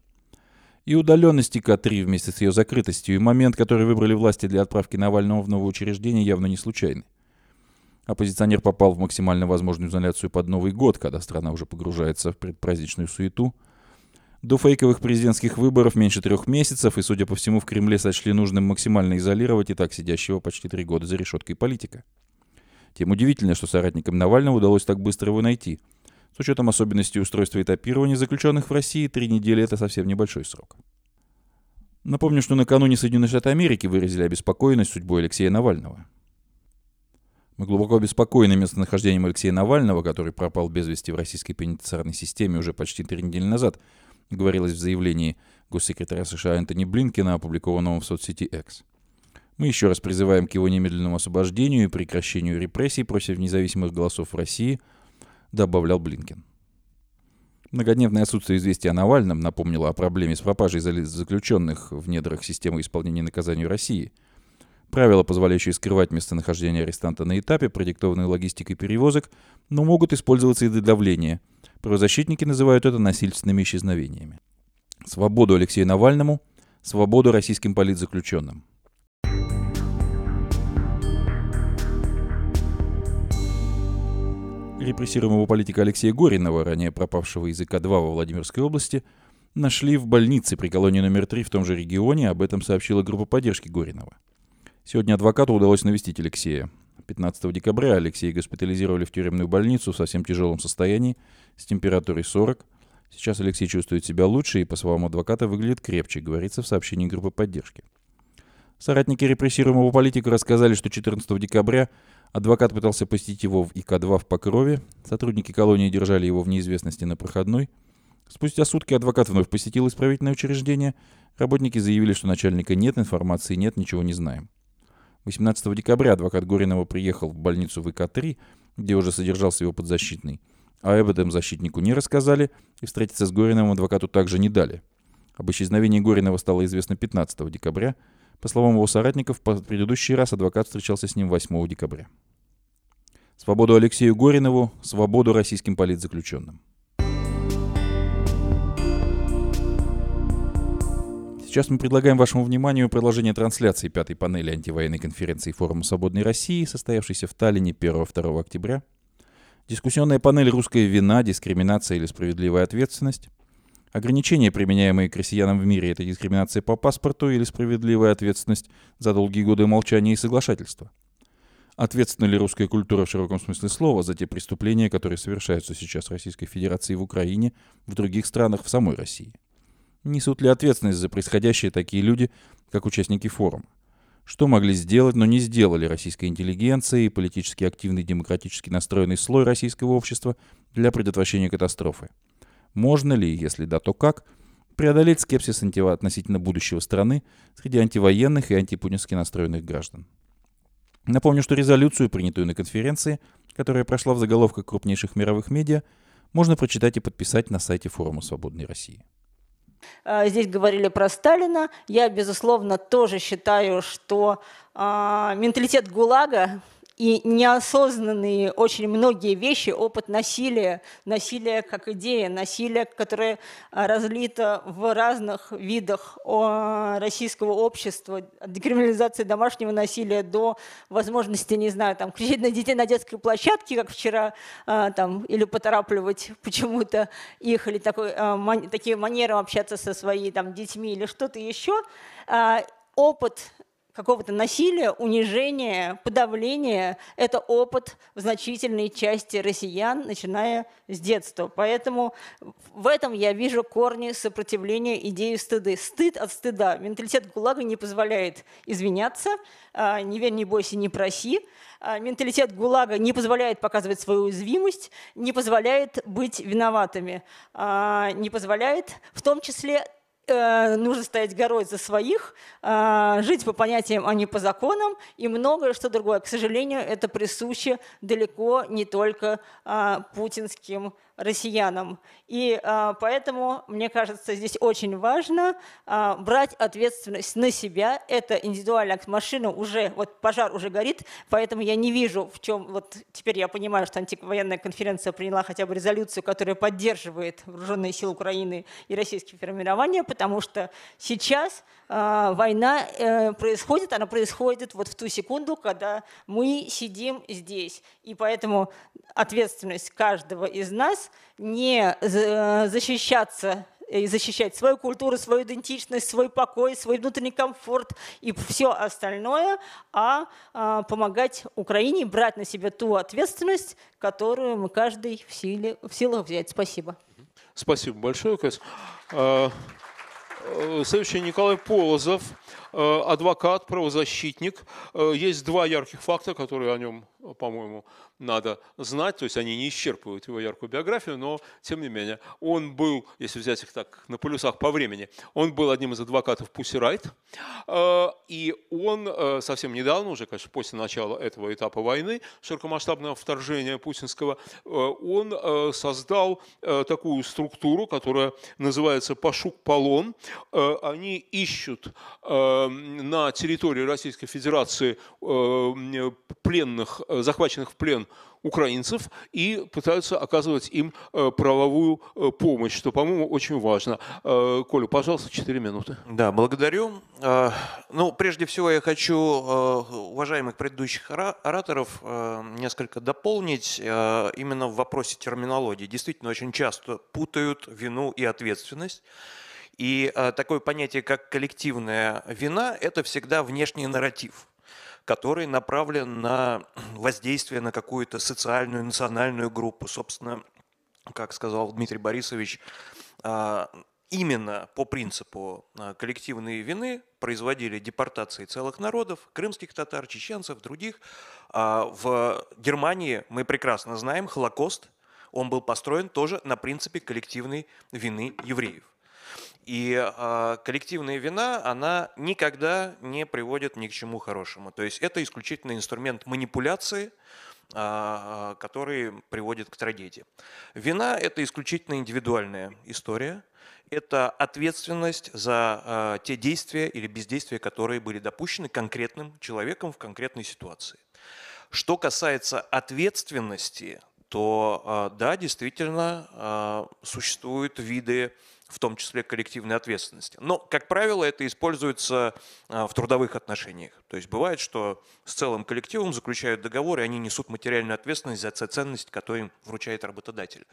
И удаленность ИК-3 вместе с ее закрытостью, и момент, который выбрали власти для отправки Навального в новое учреждение, явно не случайны. Оппозиционер попал в максимально возможную изоляцию под Новый год, когда страна уже погружается в предпраздничную суету. До фейковых президентских выборов меньше трех месяцев, и, судя по всему, в Кремле сочли нужным максимально изолировать и так сидящего почти три года за решеткой политика. Тем удивительно, что соратникам Навального удалось так быстро его найти – с учетом особенностей устройства этапирования заключенных в России, три недели – это совсем небольшой срок. Напомню, что накануне Соединенные Штаты Америки выразили обеспокоенность судьбой Алексея Навального. Мы глубоко обеспокоены местонахождением Алексея Навального, который пропал без вести в российской пенитенциарной системе уже почти три недели назад, говорилось в заявлении госсекретаря США Энтони Блинкина, опубликованном в соцсети X. Мы еще раз призываем к его немедленному освобождению и прекращению репрессий против независимых голосов в России, добавлял Блинкин. Многодневное отсутствие известия о Навальном напомнило о проблеме с пропажей заключенных в недрах системы исполнения наказаний России – Правила, позволяющие скрывать местонахождение арестанта на этапе, продиктованные логистикой перевозок, но могут использоваться и для давления. Правозащитники называют это насильственными исчезновениями. Свободу Алексею Навальному, свободу российским политзаключенным. Репрессируемого политика Алексея Горинова, ранее пропавшего из ИК-2 во Владимирской области, нашли в больнице при колонии номер 3 в том же регионе, об этом сообщила группа поддержки Горинова. Сегодня адвокату удалось навестить Алексея. 15 декабря Алексея госпитализировали в тюремную больницу в совсем тяжелом состоянии с температурой 40. Сейчас Алексей чувствует себя лучше и, по словам адвоката, выглядит крепче, говорится в сообщении группы поддержки. Соратники репрессируемого политика рассказали, что 14 декабря адвокат пытался посетить его в ИК-2 в Покрове. Сотрудники колонии держали его в неизвестности на проходной. Спустя сутки адвокат вновь посетил исправительное учреждение. Работники заявили, что начальника нет, информации нет, ничего не знаем. 18 декабря адвокат Горинова приехал в больницу ВК-3, где уже содержался его подзащитный. А этом защитнику не рассказали, и встретиться с Гориновым адвокату также не дали. Об исчезновении Горинова стало известно 15 декабря. По словам его соратников, в предыдущий раз адвокат встречался с ним 8 декабря. Свободу Алексею Горинову, свободу российским политзаключенным. Сейчас мы предлагаем вашему вниманию продолжение трансляции пятой панели антивоенной конференции Форума Свободной России, состоявшейся в Таллине 1-2 октября. Дискуссионная панель «Русская вина, дискриминация или справедливая ответственность». Ограничения, применяемые к россиянам в мире, это дискриминация по паспорту или справедливая ответственность за долгие годы молчания и соглашательства. Ответственна ли русская культура в широком смысле слова за те преступления, которые совершаются сейчас в Российской Федерации в Украине, в других странах, в самой России? Несут ли ответственность за происходящее такие люди, как участники форума? Что могли сделать, но не сделали российская интеллигенция и политически активный демократически настроенный слой российского общества для предотвращения катастрофы? Можно ли, если да, то как, преодолеть скепсис относительно будущего страны среди антивоенных и антипутински настроенных граждан? Напомню, что резолюцию, принятую на конференции, которая прошла в заголовках крупнейших мировых медиа, можно прочитать и подписать на сайте Форума Свободной России. А, здесь говорили про Сталина. Я, безусловно, тоже считаю, что э, менталитет ГУЛАГа и неосознанные очень многие вещи, опыт насилия, насилие как идея, насилие, которое а, разлито в разных видах российского общества, от декриминализации домашнего насилия до возможности, не знаю, там, кричать на детей на детской площадке, как вчера, а, там, или поторапливать почему-то их, или такой, а, такие манеры общаться со своими там, детьми, или что-то еще. Опыт какого-то насилия, унижения, подавления – это опыт в значительной части россиян, начиная с детства. Поэтому в этом я вижу корни сопротивления идеи стыды. Стыд от стыда. Менталитет ГУЛАГа не позволяет извиняться, а, не верь, не бойся, не проси. А, менталитет ГУЛАГа не позволяет показывать свою уязвимость, не позволяет быть виноватыми, а, не позволяет в том числе нужно стоять горой за своих, э, жить по понятиям, а не по законам, и многое что другое. К сожалению, это присуще далеко не только э, путинским россиянам. И а, поэтому, мне кажется, здесь очень важно а, брать ответственность на себя. Это индивидуальный. Машина уже, вот пожар уже горит, поэтому я не вижу, в чем, вот теперь я понимаю, что антивоенная конференция приняла хотя бы резолюцию, которая поддерживает вооруженные силы Украины и российские формирования, потому что сейчас а, война э, происходит, она происходит вот в ту секунду, когда мы сидим здесь. И поэтому ответственность каждого из нас не э, защищаться и защищать свою культуру, свою идентичность, свой покой, свой внутренний комфорт и все остальное, а, а помогать Украине брать на себя ту ответственность, которую мы каждый в, силе, в силах взять. Спасибо. Спасибо большое, Кась. Э, следующий Николай Полозов, э, адвокат, правозащитник. Есть два ярких факта, которые о нем по-моему, надо знать, то есть они не исчерпывают его яркую биографию, но тем не менее, он был, если взять их так на полюсах по времени, он был одним из адвокатов Пусси Райт, э, и он э, совсем недавно, уже, конечно, после начала этого этапа войны, широкомасштабного вторжения путинского, э, он создал такую структуру, которая называется «Пашук-Полон». Они ищут на территории Российской Федерации пленных, захваченных в плен украинцев и пытаются оказывать им э, правовую э, помощь, что, по-моему, очень важно. Э, Коля, пожалуйста, 4 минуты. Да, благодарю. Ну, прежде всего, я хочу уважаемых предыдущих ораторов несколько дополнить именно в вопросе терминологии. Действительно, очень часто путают вину и ответственность. И такое понятие, как коллективная вина, это всегда внешний нарратив который направлен на воздействие на какую-то социальную, национальную группу. Собственно, как сказал Дмитрий Борисович, а, именно по принципу а, коллективной вины производили депортации целых народов, крымских татар, чеченцев, других. А в Германии, мы прекрасно знаем, Холокост, он был построен тоже на принципе коллективной вины евреев. И э, коллективная вина, она никогда не приводит ни к чему хорошему. То есть это исключительно инструмент манипуляции, э, который приводит к трагедии. Вина – это исключительно индивидуальная история. Это ответственность за э, те действия или бездействия, которые были допущены конкретным человеком в конкретной ситуации. Что касается ответственности, то да, действительно существуют виды в том числе коллективной ответственности. Но, как правило, это используется а, в трудовых отношениях. То есть бывает, что с целым коллективом заключают договор, и они несут материальную ответственность за ценность, которую им вручает работодатель.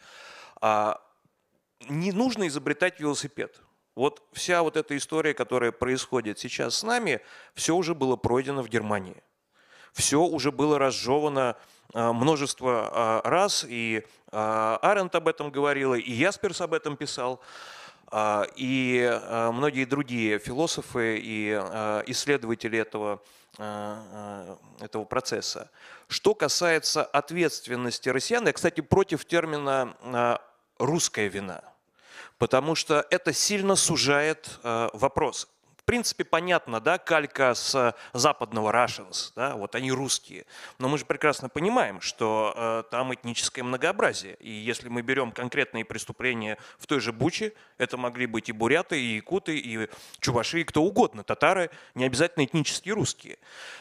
А не нужно изобретать велосипед. Вот вся вот эта история, которая происходит сейчас с нами, все уже было пройдено в Германии. Все уже было разжевано а, множество раз, и Аренд об этом говорила, и Ясперс об этом писал. А, и а, многие другие философы и а, исследователи этого, этого процесса. Что касается ответственности россиян, я, кстати, против термина «русская вина», потому что это сильно сужает вопрос в принципе, понятно, да, калька с западного Russians, да, вот они русские. Но мы же прекрасно понимаем, что э, там этническое многообразие. И если мы берем конкретные преступления в той же Буче, это могли быть и буряты, и якуты, и чуваши, и кто угодно, татары, не обязательно этнические русские.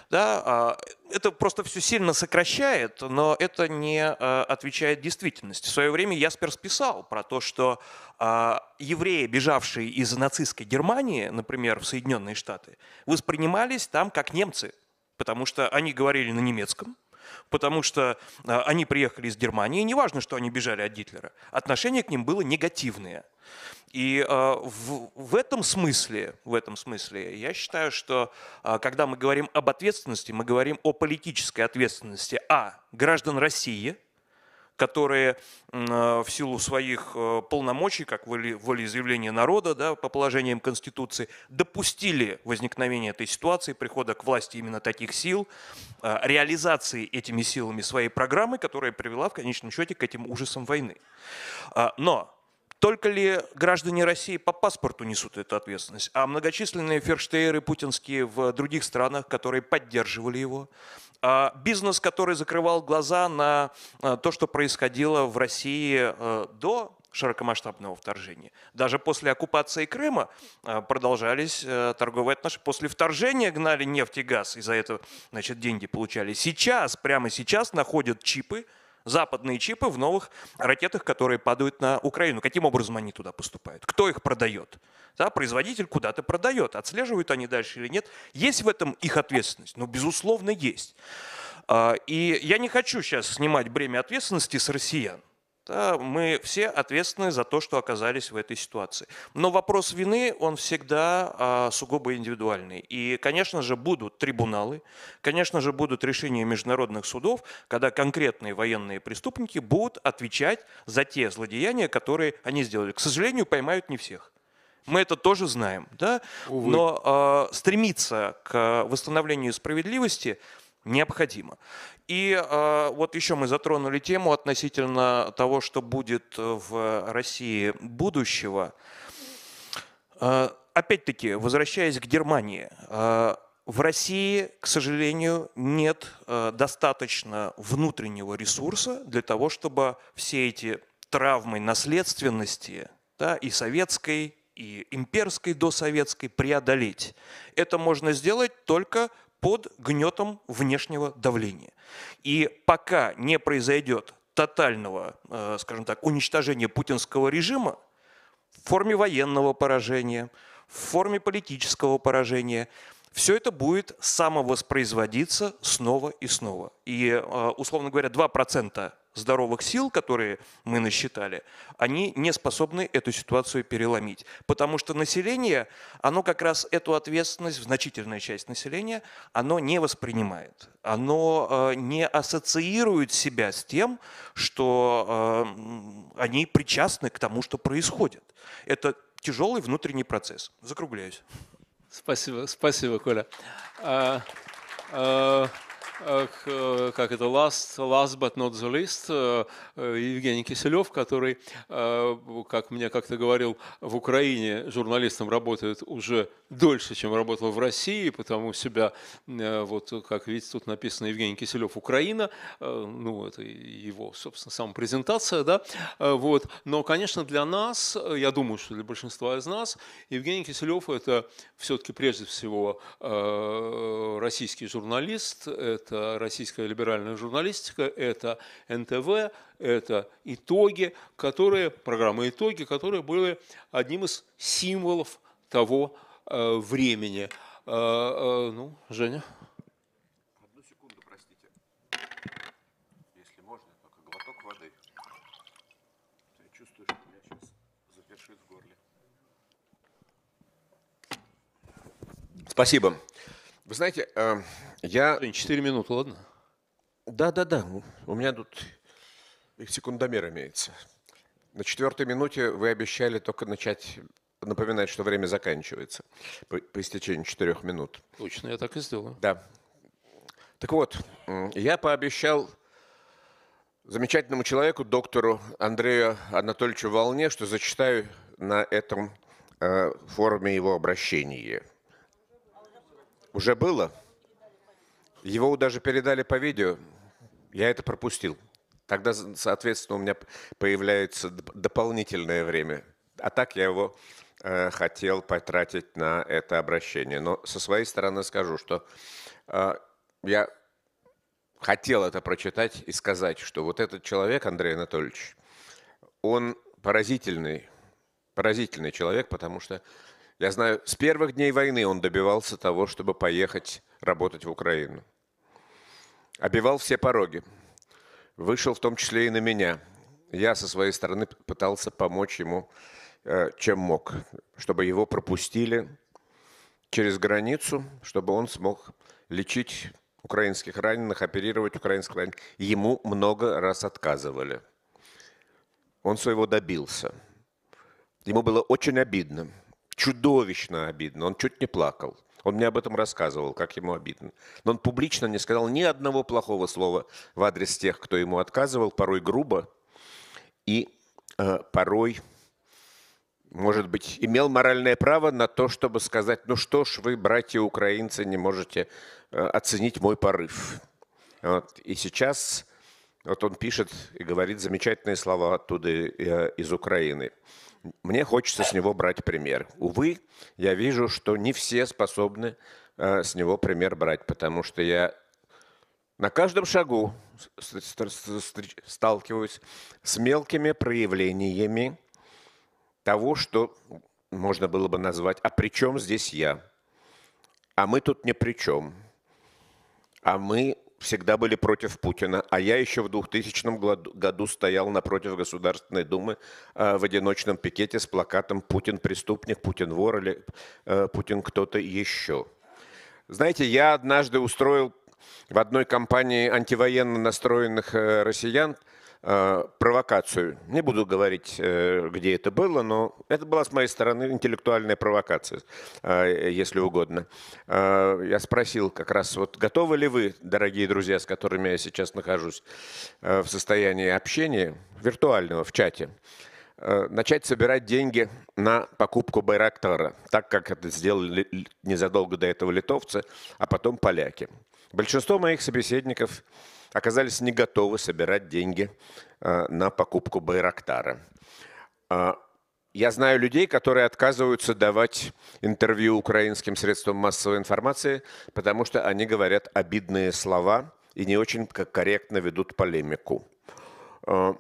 Да, э, это просто все сильно сокращает, но это не э, отвечает действительности. В свое время Ясперс писал про то, что э, евреи, бежавшие из нацистской Германии, например, в Соединенные Штаты, воспринимались там как немцы, потому что они говорили на немецком, потому что э, они приехали из Германии, неважно, что они бежали от Гитлера, отношение к ним было негативное. И э, в, в этом смысле, в этом смысле, я считаю, что э, когда мы говорим об ответственности, мы говорим о политической ответственности а граждан России, которые в силу своих полномочий, как волеизъявление народа да, по положениям Конституции, допустили возникновение этой ситуации, прихода к власти именно таких сил, реализации этими силами своей программы, которая привела в конечном счете к этим ужасам войны. Но только ли граждане России по паспорту несут эту ответственность, а многочисленные ферштейеры путинские в других странах, которые поддерживали его, а бизнес, который закрывал глаза на а, то, что происходило в России а, до широкомасштабного вторжения. Даже после оккупации Крыма продолжались торговые отношения. После вторжения гнали нефть и газ, и за это значит, деньги получали. Сейчас, прямо сейчас находят чипы, западные чипы в новых ракетах, которые падают на Украину. Каким образом они туда поступают? Кто их продает? Да, производитель куда-то продает. Отслеживают они дальше или нет? Есть в этом их ответственность? Ну, безусловно, есть. А, и я не хочу сейчас снимать бремя ответственности с россиян. Да, мы все ответственны за то, что оказались в этой ситуации. Но вопрос вины, он всегда а, сугубо индивидуальный. И, конечно же, будут трибуналы, конечно же, будут решения международных судов, когда конкретные военные преступники будут отвечать за те злодеяния, которые они сделали. К сожалению, поймают не всех. Мы это тоже знаем, да? Но э, стремиться к восстановлению справедливости необходимо. И э, вот еще мы затронули тему относительно того, что будет в России будущего. Э, опять-таки, возвращаясь к Германии, э, в России, к сожалению, нет э, достаточно внутреннего ресурса для того, чтобы все эти травмы наследственности да, и советской, и имперской досоветской преодолеть. Это можно сделать только под гнетом внешнего давления. И пока не произойдет тотального, э, скажем так, уничтожения путинского режима в форме военного поражения, в форме политического поражения, все это будет самовоспроизводиться снова и снова. И, э, условно говоря, 2% здоровых сил, которые мы насчитали, они не способны эту ситуацию переломить. Потому что население, оно как раз эту ответственность, значительная часть населения, оно не воспринимает. Оно э, не ассоциирует себя с тем, что э, они причастны к тому, что происходит. Это тяжелый внутренний процесс. Закругляюсь. Спасибо, спасибо, Коля. А, а, как это, last, last but not the least, э, э, Евгений Киселев, который, как мне как-то говорил, в Украине журналистом работает уже дольше, чем работал в России, потому себя, вот как видите, тут написано Евгений Киселев Украина, ну это его, собственно, самопрезентация, да, вот. Но, конечно, для нас, я думаю, что для большинства из нас, Евгений Киселев это все-таки прежде всего российский журналист, это российская либеральная журналистика, это НТВ, это итоги, которые, программа «Итоги», которые были одним из символов того э, времени. Э, э, ну, Женя? Одну секунду, простите. Если можно, только глоток воды. Я чувствую, что у меня сейчас запершит в горле. Спасибо. Вы знаете, э, я... Четыре минуты, ладно? Да, да, да. У меня тут секундомер имеется. На четвертой минуте вы обещали только начать напоминать, что время заканчивается по, по истечении четырех минут. Точно, я так и сделаю. Да. Так вот, я пообещал замечательному человеку, доктору Андрею Анатольевичу Волне, что зачитаю на этом э, форуме его обращение. Уже было? Его даже передали по видео. Я это пропустил. Тогда, соответственно, у меня появляется дополнительное время. А так я его э, хотел потратить на это обращение. Но со своей стороны скажу, что э, я хотел это прочитать и сказать, что вот этот человек, Андрей Анатольевич, он поразительный, поразительный человек, потому что я знаю, с первых дней войны он добивался того, чтобы поехать работать в Украину. Обивал все пороги. Вышел в том числе и на меня. Я со своей стороны пытался помочь ему, э, чем мог, чтобы его пропустили через границу, чтобы он смог лечить украинских раненых, оперировать украинских раненых. Ему много раз отказывали. Он своего добился. Ему было очень обидно чудовищно обидно. Он чуть не плакал. Он мне об этом рассказывал, как ему обидно. Но он публично не сказал ни одного плохого слова в адрес тех, кто ему отказывал, порой грубо и э, порой, может быть, имел моральное право на то, чтобы сказать, ну что ж вы, братья украинцы, не можете э, оценить мой порыв. Вот. И сейчас вот он пишет и говорит замечательные слова оттуда э, из Украины. Мне хочется с него брать пример. Увы, я вижу, что не все способны э, с него пример брать, потому что я на каждом шагу сталкиваюсь с мелкими проявлениями того, что можно было бы назвать «а при чем здесь я?», «а мы тут ни при чем?», «а мы всегда были против Путина, а я еще в 2000 году стоял напротив Государственной Думы э, в одиночном пикете с плакатом «Путин преступник», «Путин вор» или э, «Путин кто-то еще». Знаете, я однажды устроил в одной компании антивоенно настроенных э, россиян провокацию. Не буду говорить, э, где это было, но это была с моей стороны интеллектуальная провокация, э, если угодно. Э, я спросил как раз, вот готовы ли вы, дорогие друзья, с которыми я сейчас нахожусь э, в состоянии общения, виртуального, в чате, э, начать собирать деньги на покупку Байрактара, так как это сделали незадолго до этого литовцы, а потом поляки. Большинство моих собеседников оказались не готовы собирать деньги э, на покупку Байрактара. Э, я знаю людей, которые отказываются давать интервью украинским средствам массовой информации, потому что они говорят обидные слова и не очень корректно ведут полемику, э,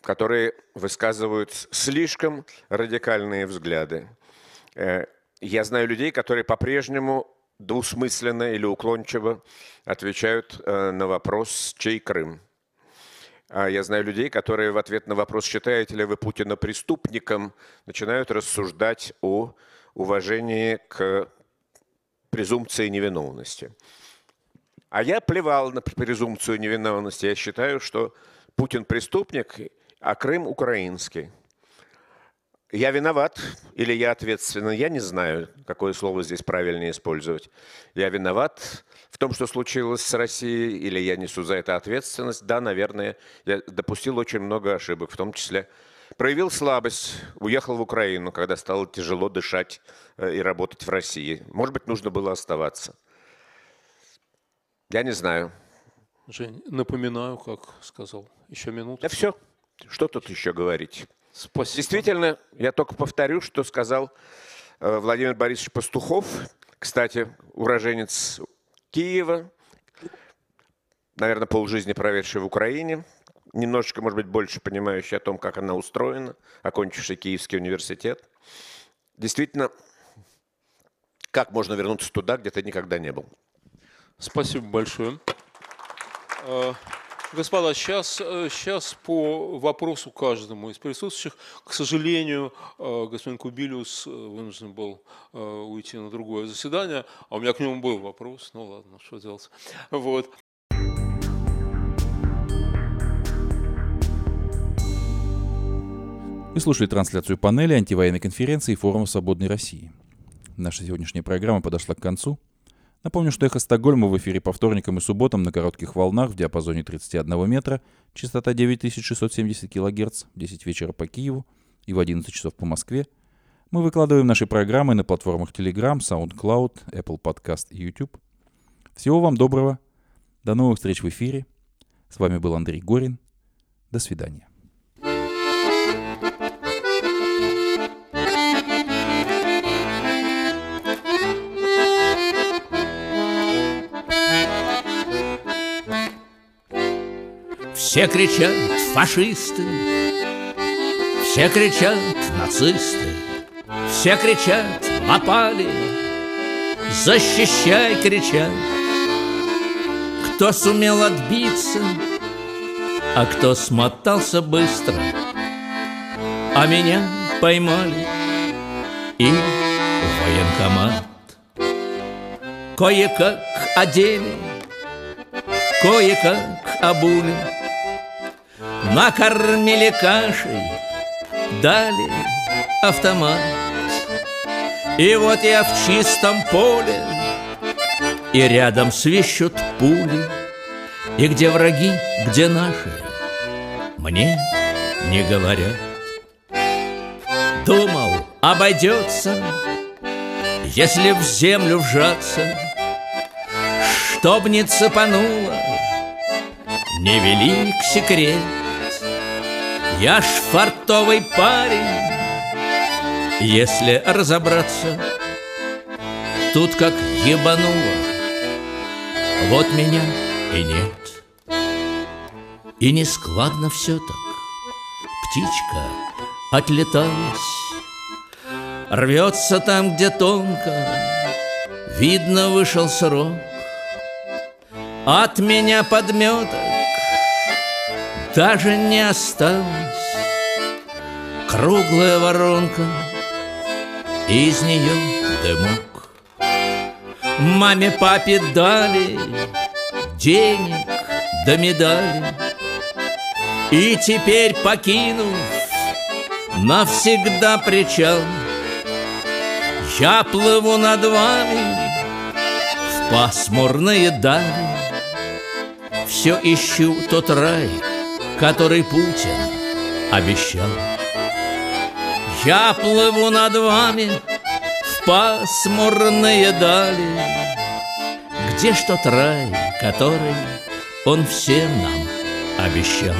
которые высказывают слишком радикальные взгляды. Я знаю людей, которые по-прежнему двусмысленно или уклончиво отвечают э, на вопрос, чей Крым. А я знаю людей, которые в ответ на вопрос, считаете ли вы Путина преступником, начинают рассуждать о уважении к презумпции невиновности. А я плевал на презумпцию невиновности. Я считаю, что Путин преступник, а Крым украинский. Я виноват или я ответственен, я не знаю, какое слово здесь правильнее использовать. Я виноват в том, что случилось с Россией, или я несу за это ответственность. Да, наверное, я допустил очень много ошибок, в том числе проявил слабость, уехал в Украину, когда стало тяжело дышать э, и работать в России. Может быть, нужно было оставаться. Я не знаю. Жень, напоминаю, как сказал. Еще минуту. Да все. Что тут еще говорить? Спасибо. Действительно, я только повторю, что сказал э, Владимир Борисович Пастухов, кстати, уроженец Киева, наверное, полжизни проведший в Украине, немножечко, может быть, больше понимающий о том, как она устроена, окончивший Киевский университет. Действительно, как можно вернуться туда, где ты никогда не был? Спасибо большое. Господа, сейчас, сейчас э, по вопросу каждому из присутствующих, к сожалению, э, господин Кубилиус э, вынужден был уйти на другое заседание, а у меня к нему был вопрос, ну ладно, что делать. Вот. Вы слушали трансляцию панели антивоенной конференции Форума Свободной России. Наша сегодняшняя программа подошла к концу – Напомню, что «Эхо Стокгольма» в эфире по вторникам и субботам на коротких волнах в диапазоне 31 метра, частота 9670 кГц, в 10 вечера по Киеву и в 11 часов по Москве. Мы выкладываем наши программы на платформах Telegram, SoundCloud, Apple Podcast и YouTube. Всего вам доброго. До новых встреч в эфире. С вами был Андрей Горин. До свидания. Все кричат фашисты, все кричат нацисты, все кричат напали, защищай, кричат. Кто сумел отбиться, а кто смотался быстро, а меня поймали. И военкомат. Кое-как одели, кое-как обули, Накормили кашей, дали автомат. И вот я в чистом поле И рядом свищут пули. И где враги, где наши Мне не говорят. Думал, обойдется Если в землю вжаться. Чтоб не цепануло Невелик секрет я ж фартовый парень, если разобраться. Тут как ебануло, вот меня и нет. И не складно все так. Птичка отлеталась, Рвется там, где тонко, Видно, вышел срок. От меня подметок даже не осталось. Круглая воронка, из нее дымок. Маме, папе дали денег да медали. И теперь покинув навсегда причал. Я плыву над вами в пасмурные дали. Все ищу тот рай, который Путин обещал Я плыву над вами в пасмурные дали Где ж тот рай, который он всем нам обещал?